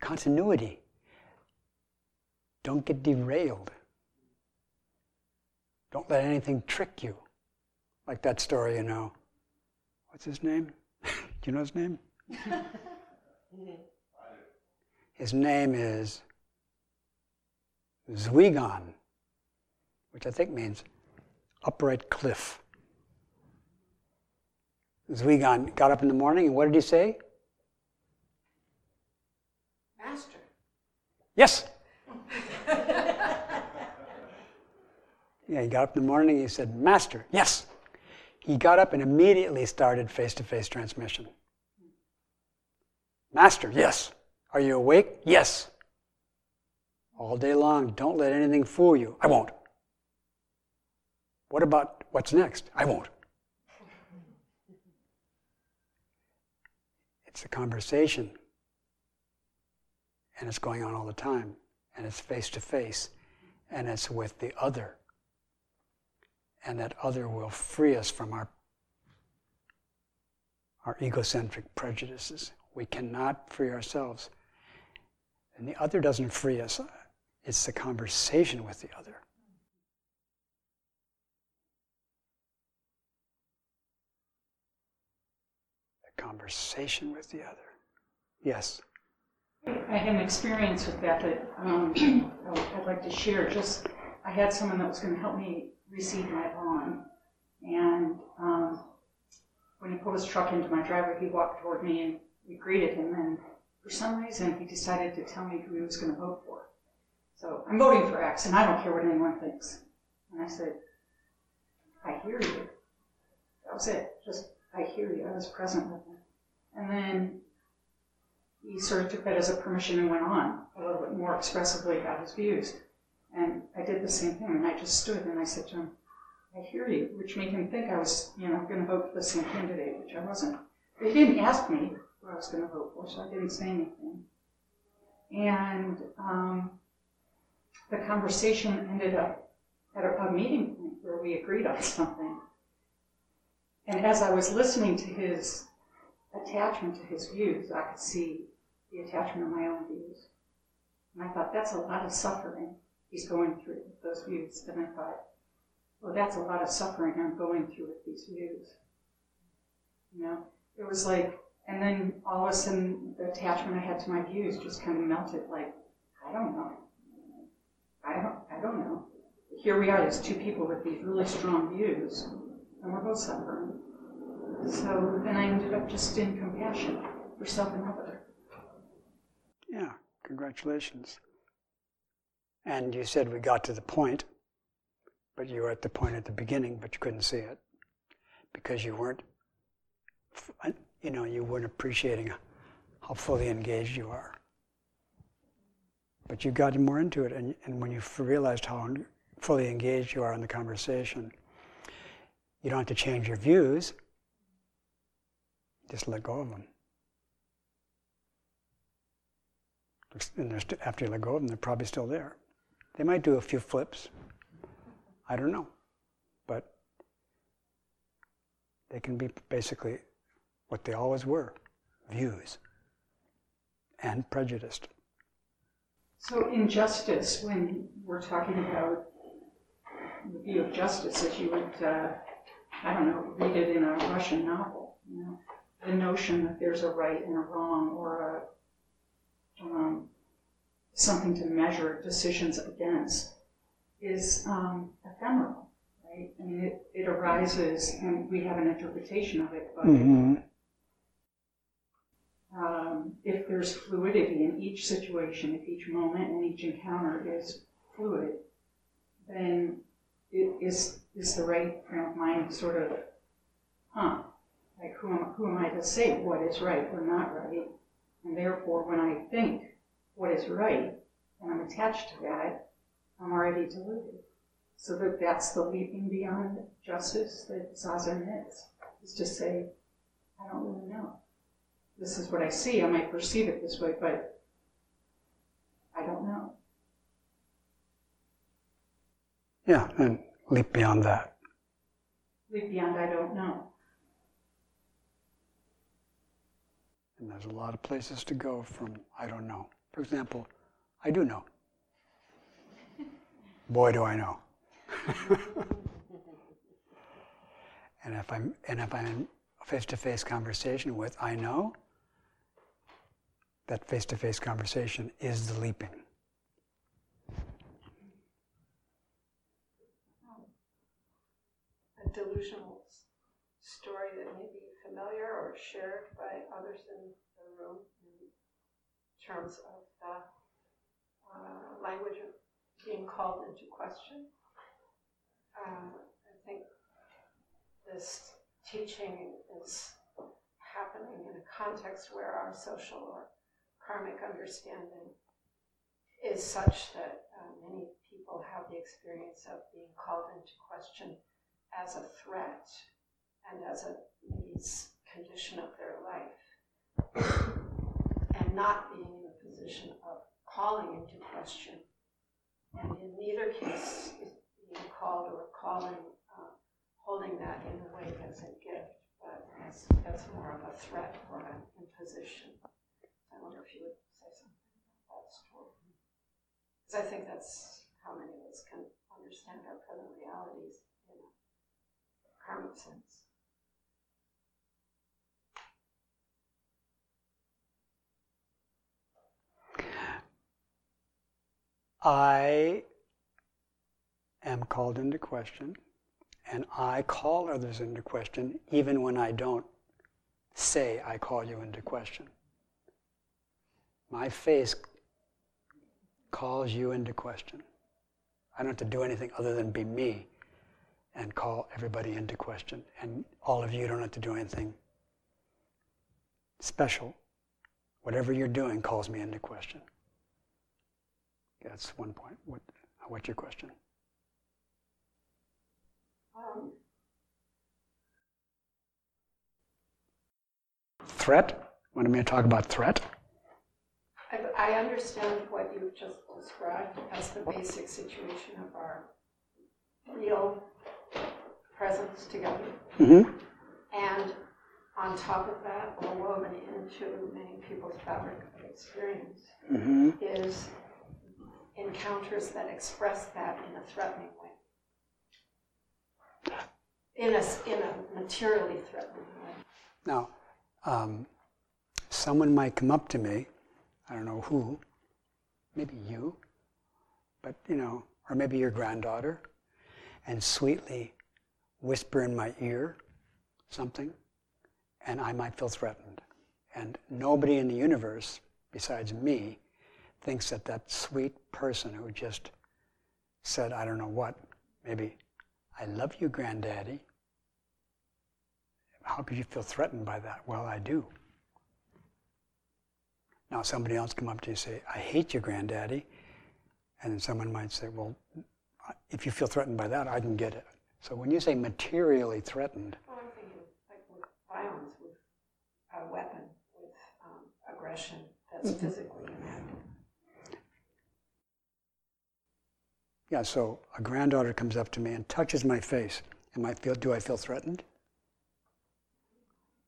Continuity. Don't get derailed. Don't let anything trick you. Like that story, you know. What's his name? Do (laughs) you know his name? (laughs) his name is Zuigan, which I think means upright cliff. Zuigan got up in the morning and what did he say? Master. Yes. (laughs) yeah, he got up in the morning and he said, Master, yes. He got up and immediately started face to face transmission. Master, yes. Are you awake? Yes. All day long, don't let anything fool you. I won't. What about what's next? I won't. It's a conversation, and it's going on all the time, and it's face to face, and it's with the other. And that other will free us from our, our egocentric prejudices. We cannot free ourselves. And the other doesn't free us, it's the conversation with the other. Conversation with the other. Yes. I had an experience with that that um, I'd like to share. Just I had someone that was going to help me receive my bond, and um, when he pulled his truck into my driveway, he walked toward me and we greeted him. And for some reason, he decided to tell me who he was going to vote for. So I'm voting for X, and I don't care what anyone thinks. And I said, I hear you. That was it. Just I hear you. I was present with him. And then he sort of took that as a permission and went on a little bit more expressively about his views. And I did the same thing, and I just stood and I said to him, I hear you, which made him think I was, you know, going to vote for the same candidate, which I wasn't. But he didn't ask me who I was going to vote for, so I didn't say anything. And um, the conversation ended up at a, a meeting point where we agreed on something. And as I was listening to his attachment to his views, I could see the attachment of my own views. And I thought, that's a lot of suffering he's going through with those views. And I thought, well, that's a lot of suffering I'm going through with these views. You know, it was like, and then all of a sudden, the attachment I had to my views just kind of melted. Like, I don't know. I don't. I don't know. Here we are. There's two people with these really strong views, and we're both suffering. So then I ended up just in compassion for self and other. Yeah, congratulations. And you said we got to the point, but you were at the point at the beginning, but you couldn't see it because you weren't, you know, you weren't appreciating how fully engaged you are. But you got more into it, and, and when you realized how fully engaged you are in the conversation, you don't have to change your views, just let go of them. And after you let go of them, they're probably still there. They might do a few flips. I don't know. But they can be basically what they always were views and prejudiced. So, in justice, when we're talking about the view of justice, as you would uh, I don't know, read it in a Russian novel, you know. The notion that there's a right and a wrong or a, um, something to measure decisions against is um, ephemeral, right? I mean, it, it arises and we have an interpretation of it, but Mm-hmm. um, if there's fluidity in each situation, if each moment and each encounter is fluid, then it is, is the right frame of mind sort of, huh, like who am, who am I to say what is right or not right? And therefore, when I think what is right and I'm attached to that, I'm already deluded. So that that's the leaping beyond justice that Zazen is, is to say, I don't really know this is what I see, I might perceive it this way, but I don't know. Yeah, and leap beyond that. Leap beyond I don't know. And there's a lot of places to go from I don't know. For example, I do know. Boy, do I know. (laughs) and if I'm and if I'm in face-to-face conversation with I know, that face-to-face conversation is the leaping. a delusional story that familiar or shared by others in the room in terms of the uh, language being called into question. Uh, I think this teaching is happening in a context where our social or karmic understanding is such that uh, many people have the experience of being called into question as a threat and as a maybe s- condition of their life, and not being in a position of calling into question. And in neither case being called or calling, uh, holding that in a way as a gift, but as, as more of a threat or an imposition. I wonder if you would say something about that story. Because I think that's how many of us can understand our present realities in a karmic sense. I am called into question, and I call others into question even when I don't say I call you into question. My face calls you into question. I don't have to do anything other than be me and call everybody into question. And all of you don't have to do anything special. Whatever you're doing calls me into question. That's one point. What, what's your question? Um, Threat? Want me to talk about threat? I, I understand what you've just described as the basic situation of our real presence together. Mm-hmm. And on top of that, or woven into many people's fabric of experience, Mm-hmm. is encounters that express that in a threatening way. In a, in a materially threatening way. Now, um, someone might come up to me, I don't know who, maybe you, but you know, or maybe your granddaughter, and sweetly whisper in my ear something, and I might feel threatened. And nobody in the universe besides me thinks that that sweet person who just said, I don't know what, maybe, I love you, granddaddy. How could you feel threatened by that? Well, I do. Now, somebody else come up to you and say, I hate you, granddaddy. And then someone might say, well, if you feel threatened by that, I can get it. So when you say materially threatened, Well, I'm thinking like with violence, with a weapon, with um, aggression that's physically yeah, so a granddaughter comes up to me and touches my face. Am I feel, do I feel threatened?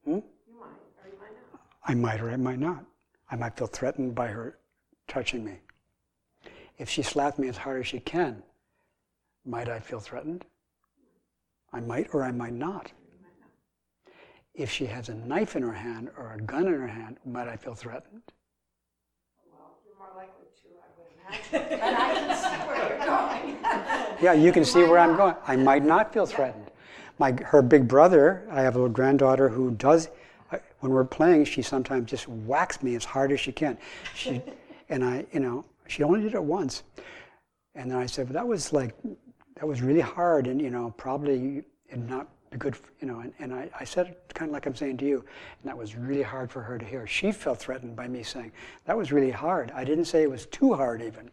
Hmm? You might, or you might not. I might or I might not. I might feel threatened by her touching me. If she slapped me as hard as she can, might I feel threatened? I might or I might not. If she has a knife in her hand or a gun in her hand, might I feel threatened? Well, you're more likely to, I would imagine. But I can see where you're going. (laughs) Yeah, you can see where I'm going. I might not feel threatened. My, her big brother, I have a little granddaughter who does, uh, when we're playing, she sometimes just whacks me as hard as she can. She, (laughs) and I, you know, she only did it once. And then I said, well, that was like, that was really hard and, you know, probably not good, you know, and, and I, I said it kind of like I'm saying to you, and that was really hard for her to hear. She felt threatened by me saying, that was really hard. I didn't say it was too hard even.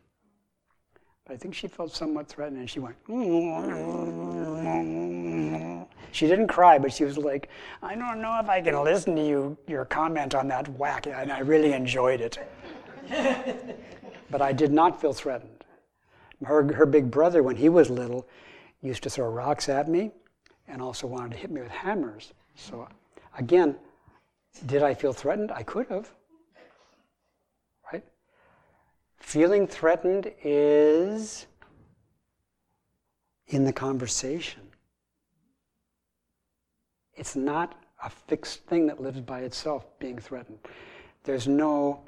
But I think she felt somewhat threatened and she went, (laughs) she didn't cry, but she was like, I don't know if I can listen to you, your comment on that whack. And I really enjoyed it. (laughs) but I did not feel threatened. Her, her big brother, when he was little, used to throw rocks at me and also wanted to hit me with hammers. So, again, did I feel threatened? I could have. Right? Feeling threatened is in the conversation. It's not a fixed thing that lives by itself, being threatened. There's no,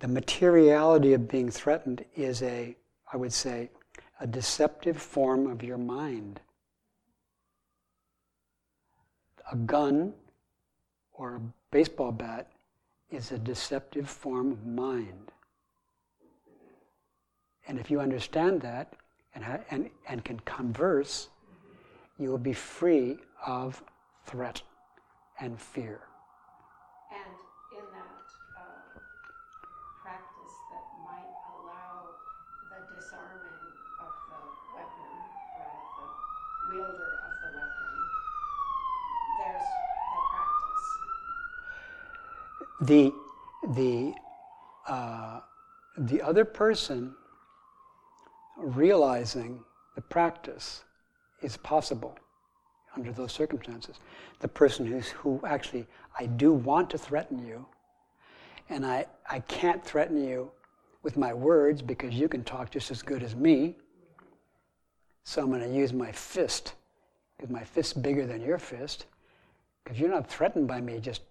the materiality of being threatened is a, I would say, a deceptive form of your mind. A gun or a baseball bat is a deceptive form of mind. And if you understand that and, ha- and, and can converse, you will be free of threat and fear. And in that uh, practice that might allow the disarming of the weapon or of the wielder of the weapon, there's the. The, uh, the other person realizing the practice is possible under those circumstances. The person who's, who actually, I do want to threaten you, and I, I can't threaten you with my words because you can talk just as good as me. So I'm going to use my fist because my fist's bigger than your fist because you're not threatened by me just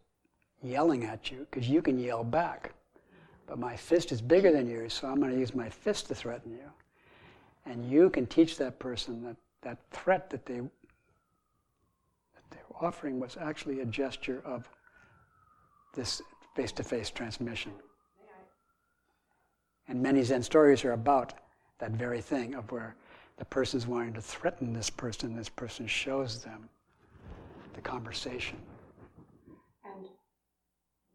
yelling at you because you can yell back. But my fist is bigger than yours, so I'm going to use my fist to threaten you. And you can teach that person that that threat that they that they were offering was actually a gesture of this face-to-face transmission. And many Zen stories are about that very thing of where the person's wanting to threaten this person, this person shows them the conversation. And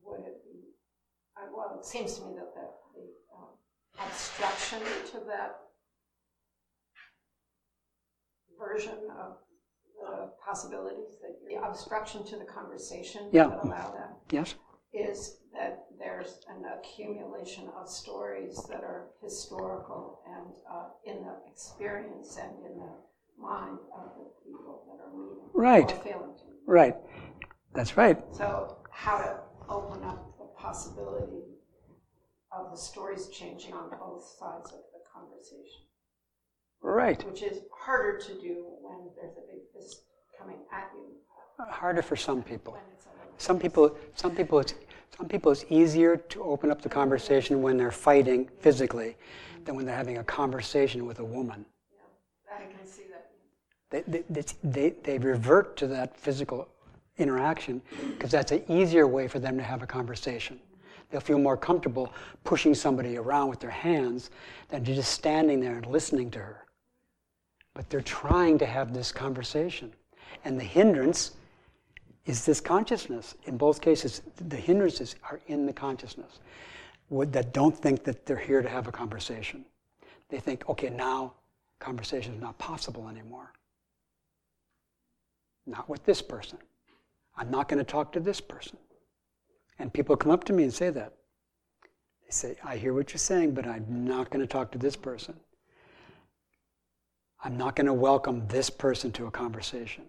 would it be, uh, well, it seems to me that the, the um, obstruction to that version of the possibilities that the obstruction to the conversation Yeah. that allow that Yes? is that there's an accumulation of stories that are historical and uh, in the experience and in the mind of the people that are meeting Right. or failing to. meet. Right. That's right. So how to open up the possibility of the stories changing on both sides of the conversation, Right. which is harder to do when there's a big fist coming at you. Harder for some people. When it's a little Some people, some people, it's, some people, it's easier to open up the conversation when they're fighting physically than when they're having a conversation with a woman. Yeah, I can see that. They, they, they- they, they revert to that physical interaction because that's an easier way for them to have a conversation. They'll feel more comfortable pushing somebody around with their hands than just standing there and listening to her. But they're trying to have this conversation. And the hindrance is this consciousness. In both cases, the hindrances are in the consciousness that don't think that they're here to have a conversation. They think, okay, now conversation is not possible anymore. Not with this person. I'm not going to talk to this person. And people come up to me and say that. They say, I hear what you're saying, but I'm not going to talk to this person. I'm not going to welcome this person to a conversation.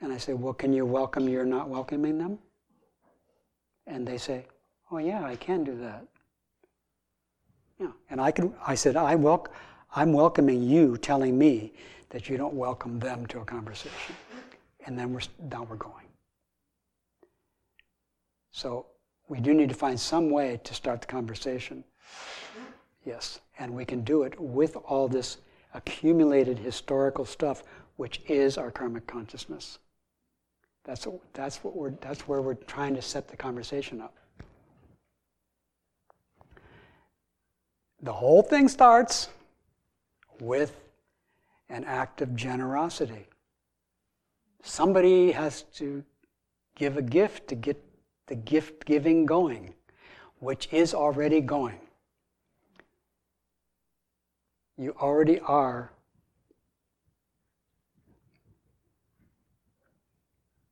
And I say, Well, can you welcome you're not welcoming them? And they say, Oh, yeah, I can do that. Yeah. And I can, I said, I, welc- I'm welcoming you telling me that you don't welcome them to a conversation. And then we're, now we're going. So we do need to find some way to start the conversation. Yes, and we can do it with all this accumulated historical stuff, which is our karmic consciousness. That's, that's, what we're, that's where we're trying to set the conversation up. The whole thing starts with an act of generosity. Somebody has to give a gift to get the gift giving going, which is already going. You already are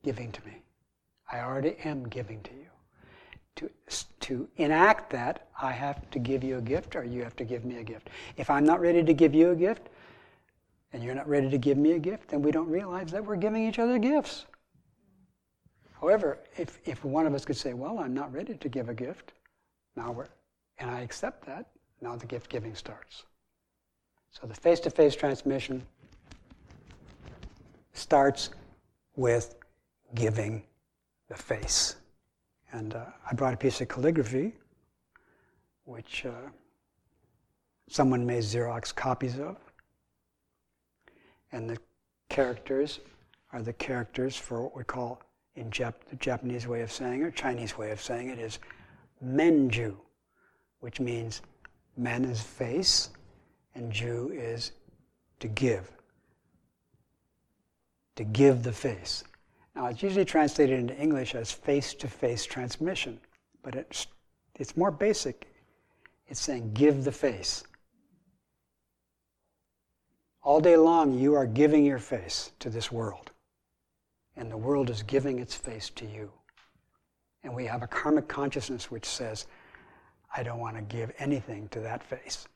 giving to me. I already am giving to you. To, to enact that, I have to give you a gift or you have to give me a gift. If I'm not ready to give you a gift and you're not ready to give me a gift, then we don't realize that we're giving each other gifts. However, if, if one of us could say, Well, I'm not ready to give a gift, now we're, and I accept that, now the gift giving starts. So the face to face transmission starts with giving the face. And uh, I brought a piece of calligraphy, which uh, someone made Xerox copies of. And the characters are the characters for what we call, in Jap- the Japanese way of saying it, or Chinese way of saying it, is menju, which means men is face, and Ju is to give. To give the face. Now, it's usually translated into English as face to face transmission, but it's, it's more basic. It's saying give the face. All day long, you are giving your face to this world, and the world is giving its face to you. And we have a karmic consciousness which says, I don't want to give anything to that face,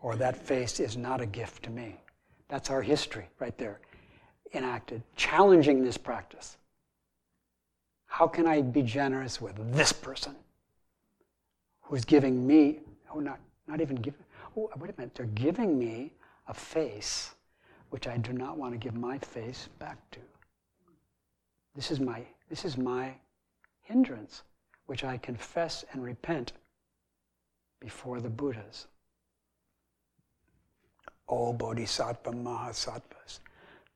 or that face is not a gift to me. That's our history right there enacted, challenging this practice. How can I be generous with this person who's giving me, oh, not, not even giving, oh, wait a minute, they're giving me a face which I do not want to give my face back to. This is my, this is my hindrance, which I confess and repent before the Buddhas. O Bodhisattva Mahasattvas,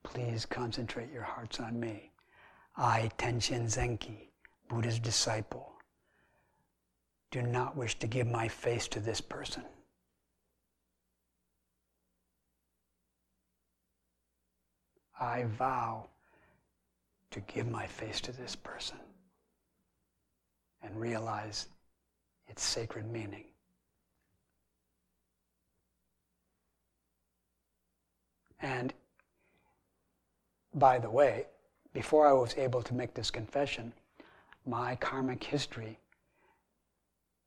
Please concentrate your hearts on me. I, Tenshin Zenki, Buddha's disciple, do not wish to give my face to this person. I vow to give my face to this person and realize its sacred meaning. And by the way, before I was able to make this confession, my karmic history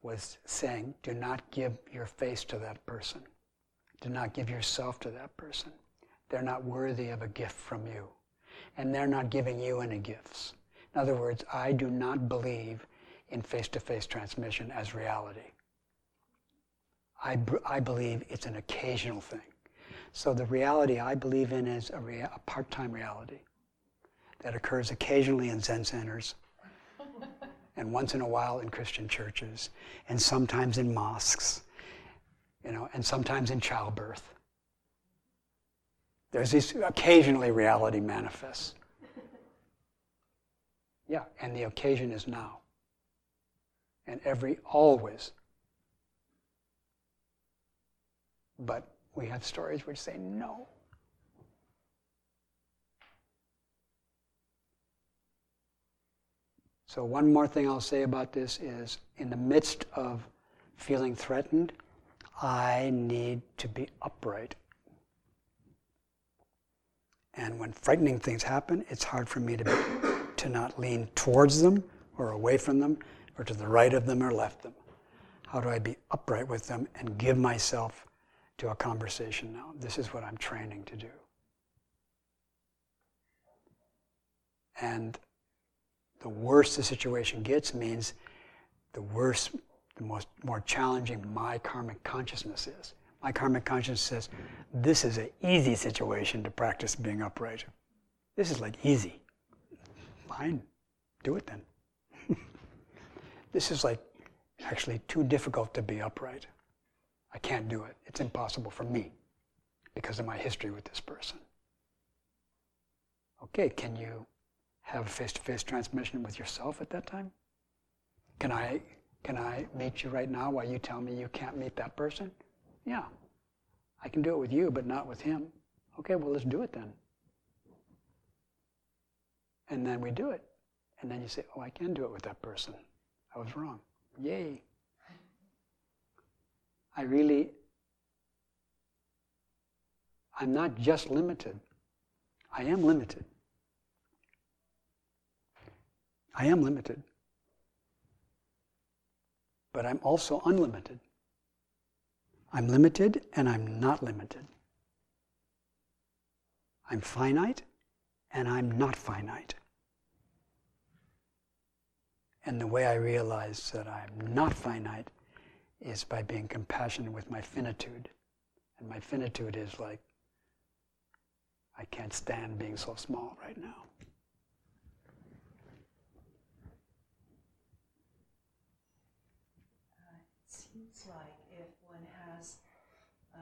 was saying, do not give your face to that person. Do not give yourself to that person. They're not worthy of a gift from you. And they're not giving you any gifts. In other words, I do not believe in face to face transmission as reality. I, I believe it's an occasional thing. So the reality I believe in is a, rea- a part-time reality that occurs occasionally in Zen centers (laughs) and once in a while in Christian churches and sometimes in mosques, you know, and sometimes in childbirth. There's this occasionally reality manifests. Yeah, and the occasion is now. And every always. But we have stories which say no. So, one more thing I'll say about this is in the midst of feeling threatened, I need to be upright. And when frightening things happen, it's hard for me to, be, to not lean towards them or away from them or to the right of them or left them. How do I be upright with them and give myself to a conversation now. This is what I'm training to do. And the worse the situation gets means the worse, the most more challenging my karmic consciousness is. My karmic conscience says, this is an easy situation to practice being upright. This is like easy. Fine, do it then. (laughs) this is like actually too difficult to be upright. I can't do it. It's impossible for me because of my history with this person. Okay, can you have face to face transmission with yourself at that time? Can I, can I meet you right now while you tell me you can't meet that person? Yeah. I can do it with you, but not with him. Okay, well, let's do it then. And then we do it. And then you say, oh, I can do it with that person. I was wrong. Yay. I really, I'm not just limited. I am limited. I am limited. But I'm also unlimited. I'm limited and I'm not limited. I'm finite and I'm not finite. And the way I realize that I'm not finite is by being compassionate with my finitude. And my finitude is like, I can't stand being so small right now. Uh, it seems like if one has uh,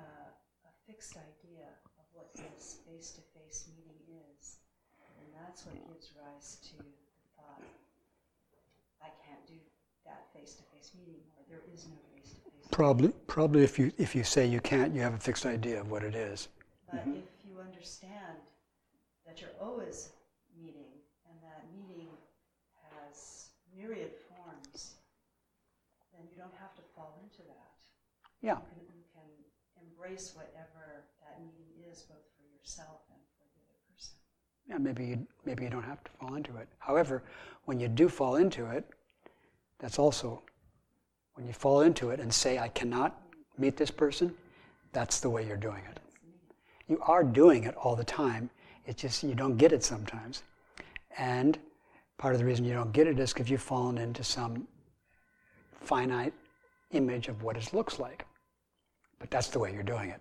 a fixed idea of what this face to face meeting is, then that's what gives rise to the thought, I can't do that face to face meeting, or there is no face to face. Probably, probably if you if you say you can't, you have a fixed idea of what it is. But mm-hmm. if you understand that you're always meeting, and that meeting has myriad forms, then you don't have to fall into that. Yeah, You can, you can embrace whatever that meeting is, both for yourself and for the other person. yeah. Maybe you maybe you don't have to fall into it. However, when you do fall into it, that's also when you fall into it and say I cannot meet this person. That's the way you're doing it. You are doing it all the time. It's just you don't get it sometimes. And part of the reason you don't get it is because you've fallen into some finite image of what it looks like. But that's the way you're doing it.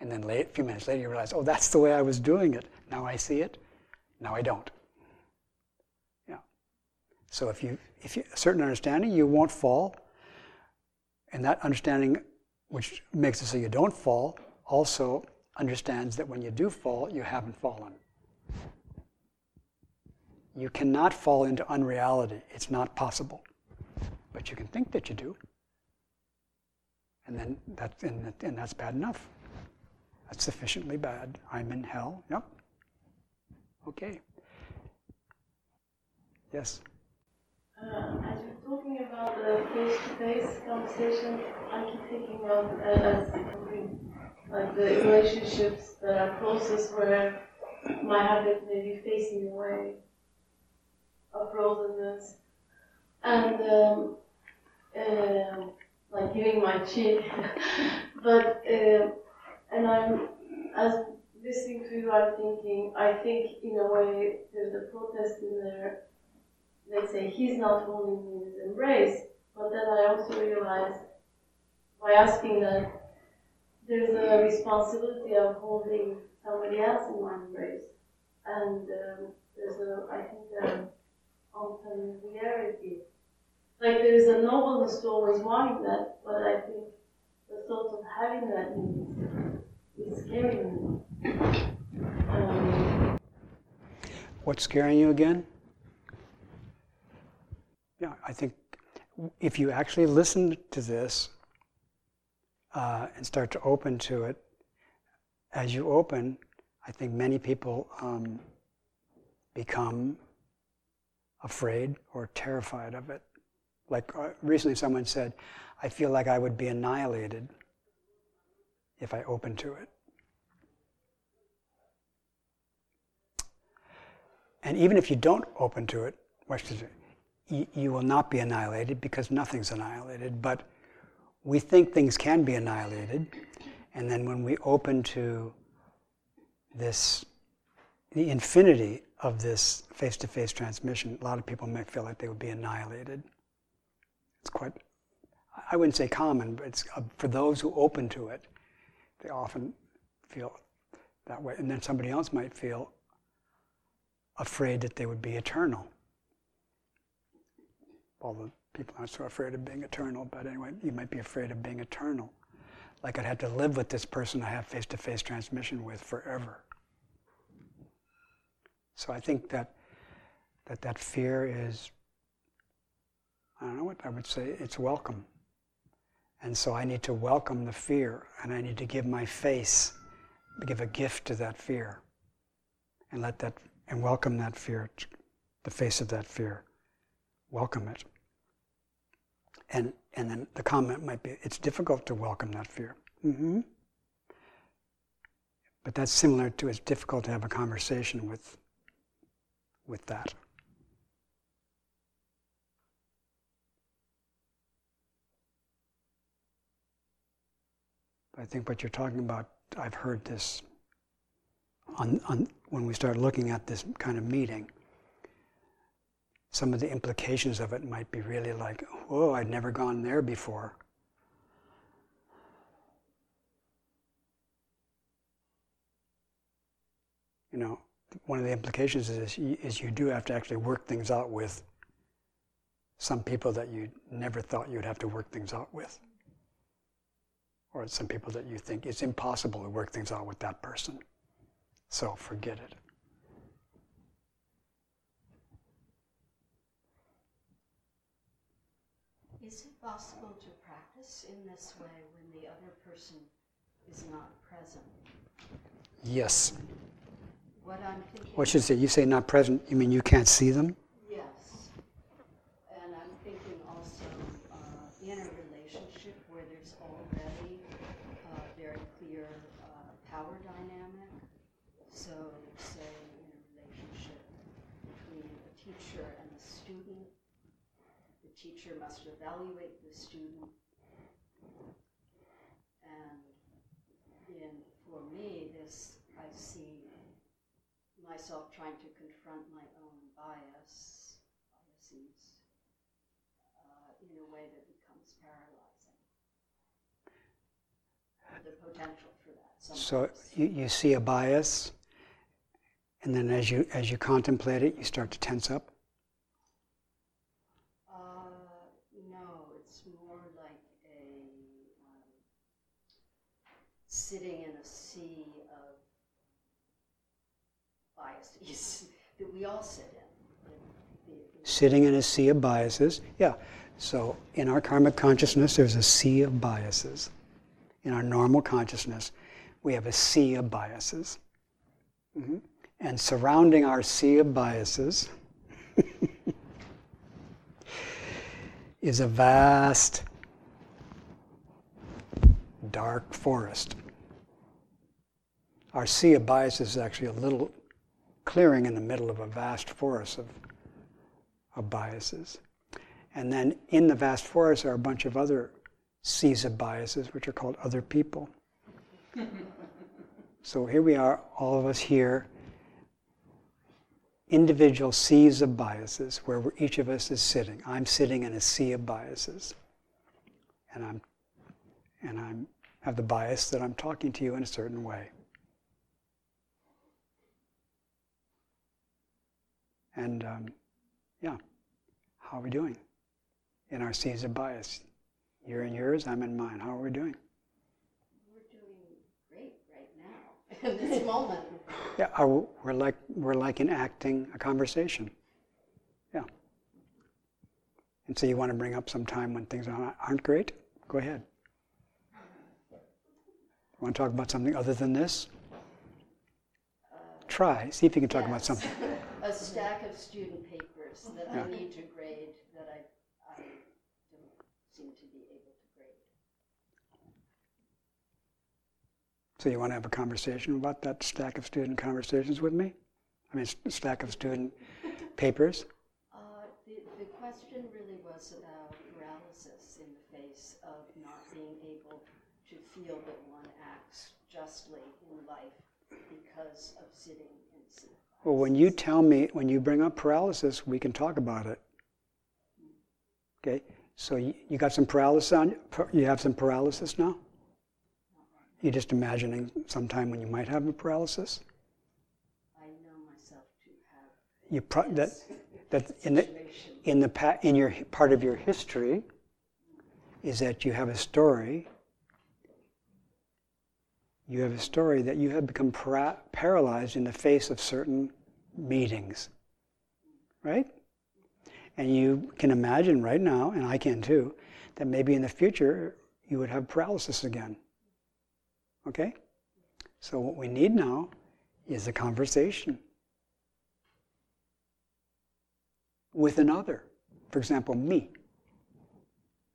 And then late, a few minutes later, you realize, oh, that's the way I was doing it. Now I see it. Now I don't. Yeah. So if you if you a certain understanding, you won't fall. And that understanding, which makes it so you don't fall, also understands that when you do fall, you haven't fallen. You cannot fall into unreality. It's not possible. But you can think that you do. And then that's, and, and that's bad enough. That's sufficiently bad. I'm in hell. Yep. Okay. Yes. Uh, as you're talking about the face-to-face conversation, I keep thinking of uh, as like the relationships that are closest where my habit may be facing away of frozenness, and um, um like giving my cheek, (laughs) but um and I'm as listening to you, I'm thinking I think in a way there's a protest in there. Let's say he's not holding me in his embrace, but then I also realize by asking that there's a responsibility of holding somebody else in my embrace, and um, there's a I think a unfamiliarity. Like there's a nobleness to always wanting that, but I think the thought of having that is, is What's scaring you again? Yeah, I think if you actually listen to this uh, and start to open to it, as you open, I think many people um, become afraid or terrified of it. Like uh, recently, someone said, I feel like I would be annihilated if I open to it. And even if you don't open to it, you, will not be annihilated because nothing's annihilated. But we think things can be annihilated, and then when we open to this, the infinity of this face-to-face transmission, a lot of people may feel like they would be annihilated. It's quite, I wouldn't say common, but it's uh, for those who open to it, They often feel that way. And then somebody else might feel afraid that they would be eternal. Although people aren't so afraid of being eternal, but anyway, you might be afraid of being eternal. Like I'd have to live with this person I have face to face transmission with forever. So I think that that, that fear is, I don't know what I would say, it's welcome. And so I need to welcome the fear and I need to give my face, give a gift to that fear and let that, and welcome that fear, the face of that fear. Welcome it. And, and then the comment might be, it's difficult to welcome that fear. Mm-hmm. But that's similar to it's difficult to have a conversation with, with that. I think what you're talking about, I've heard this on, on, when we start looking at this kind of meeting. Some of the implications of it might be really like, whoa, I'd never gone there before. You know, one of the implications is, is you do have to actually work things out with some people that you never thought you'd have to work things out with or some people that you think it's impossible to work things out with that person. So forget it. Is it possible to practice in this way when the other person is not present? Yes. What I'm thinking. What should say? You say not present. You mean you can't see them? Yes. And I'm thinking also uh, in a relationship where there's already a very clear uh, power dynamic. So, say in a relationship between a teacher and a student, the teacher must evaluate the student. And in, for me, this, I see myself trying to confront my own bias, biases, uh, in a way that becomes paralyzing. The potential for that. So you, you see a bias, and then as you as you contemplate it, you start to tense up. Uh, no, it's more like a um, sitting in a sea of biases (laughs) that we all sit in. The- the- Sitting in a sea of biases. Yeah. So in our karmic consciousness, there's a sea of biases. In our normal consciousness, we have a sea of biases. Mhm. And surrounding our sea of biases (laughs) is a vast, dark forest. Our sea of biases is actually a little clearing in the middle of a vast forest of, of biases. And then in the vast forest are a bunch of other seas of biases, which are called other people. (laughs) so here we are, all of us here, individual seas of biases where each of us is sitting. I'm sitting in a sea of biases. And I'm and I'm have the bias that I'm talking to you in a certain way. And um, yeah, how are we doing in our seas of bias? You're in yours, I'm in mine. How are we doing? We're doing great right now, in (laughs) this moment. Yeah, we're like we're like enacting a conversation. Yeah. And so you want to bring up some time when things aren't aren't great? Go ahead. Want to talk about something other than this? Try. See if you can talk about something. (laughs) A stack of student papers that Yeah. I need to grade that I, I don't seem to be able to grade. So you want to have a conversation about that stack of student conversations with me? I mean, s- stack of student (laughs) papers. Uh, the, the question really was about paralysis in the face of not being able to feel that one acts justly in life because of sitting in seat. Well, when you tell me, when you bring up paralysis, we can talk about it. Okay. So you, you got some paralysis on. You have some paralysis now. You're just imagining sometime when you might have a paralysis. I know myself to have You pro- that that in the in the pa- in your part of your history is that you have a story. You have a story that you have become para- paralyzed in the face of certain meetings, right? And you can imagine right now, and I can too, that maybe in the future you would have paralysis again. Okay? So what we need now is a conversation with another. For example, me.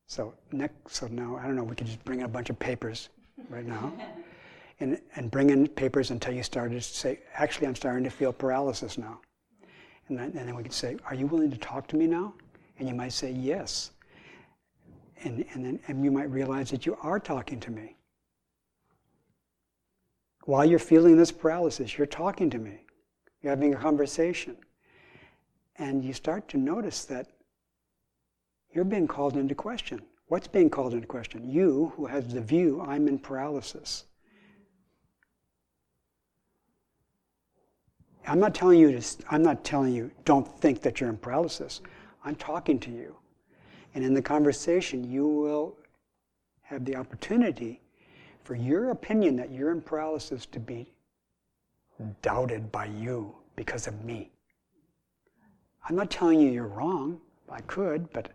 So next, so now I don't know. We could just bring in a bunch of papers right now, (laughs) and and bring in papers until you started to say, actually, I'm starting to feel paralysis now. And then, and then we could say, are you willing to talk to me now? And you might say yes. And and then and you might realize that you are talking to me. While you're feeling this paralysis, you're talking to me. You're having a conversation. And you start to notice that you're being called into question. What's being called into question? You, who has the view, I'm in paralysis. I'm not telling you to, I'm not telling you, don't think that you're in paralysis. I'm talking to you. And in the conversation, you will have the opportunity for your opinion that you're in paralysis to be doubted by you because of me. I'm not telling you you're wrong. I could, but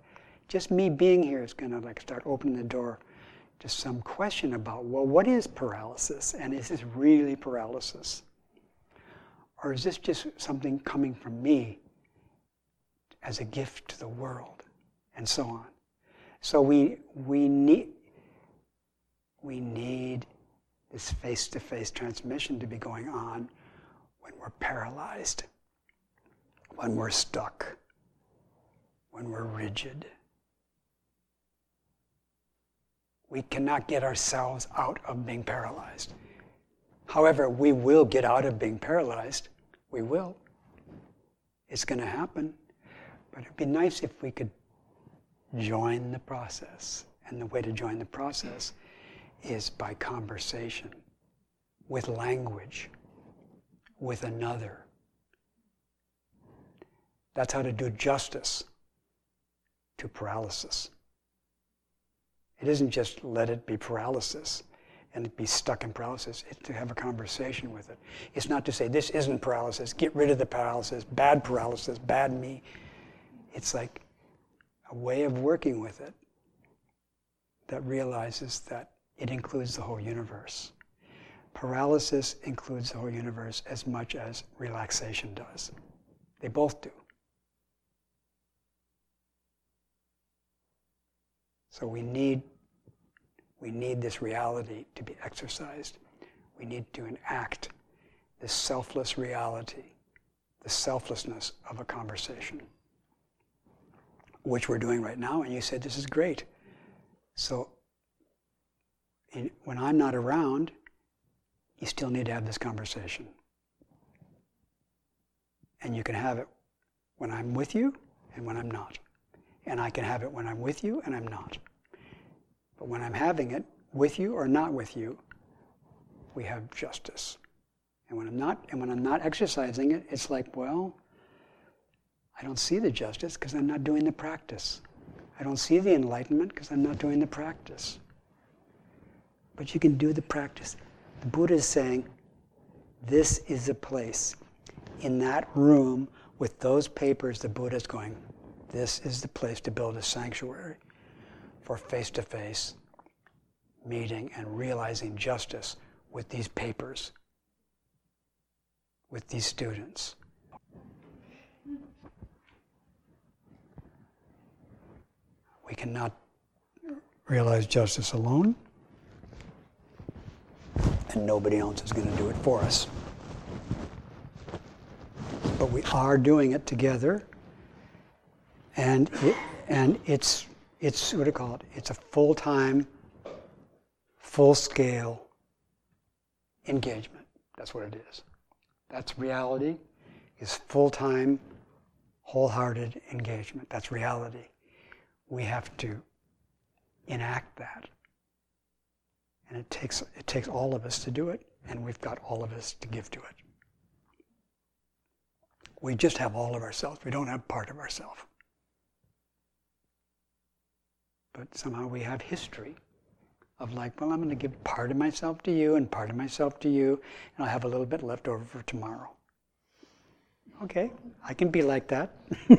just me being here is going to like start opening the door to some question about, well, what is paralysis? And is this really paralysis? Or is this just something coming from me as a gift to the world? And so on. So we, we, need, we need this face to face transmission to be going on when we're paralyzed, when we're stuck, when we're rigid. We cannot get ourselves out of being paralyzed. However, we will get out of being paralyzed. We will. It's going to happen. But it'd be nice if we could join the process. And the way to join the process is by conversation, with language, with another. That's how to do justice to paralysis. It isn't just let it be paralysis and be stuck in paralysis. It's to have a conversation with it. It's not to say this isn't paralysis, get rid of the paralysis, bad paralysis, bad me. It's like a way of working with it that realizes that it includes the whole universe. Paralysis includes the whole universe as much as relaxation does. They both do. So we need we need this reality to be exercised. We need to enact this selfless reality, the selflessness of a conversation, which we're doing right now. And you said this is great. So in, when I'm not around, you still need to have this conversation. And you can have it when I'm with you and when I'm not. And I can have it when I'm with you and I'm not. But when I'm having it, with you or not with you, we have justice. And when I'm not, and when I'm not exercising it, it's like, well, I don't see the justice because I'm not doing the practice. I don't see the enlightenment because I'm not doing the practice. But you can do the practice. The Buddha is saying, this is a place. In that room with those papers, the Buddha is going, this is the place to build a sanctuary for face to face meeting and realizing justice with these papers, with these students. We cannot realize justice alone, and nobody else is going to do it for us. But we are doing it together, and it, and it's it's what do you call it? It's a full time, full scale engagement. That's what it is. That's reality, is full time, wholehearted engagement. That's reality. We have to enact that And it takes, it takes all of us to do it, and we've got all of us to give to it. We just have all of ourselves, we don't have part of ourselves. But somehow we have history of like, well, I'm going to give part of myself to you and part of myself to you, and I'll have a little bit left over for tomorrow. Okay, I can be like that. (laughs)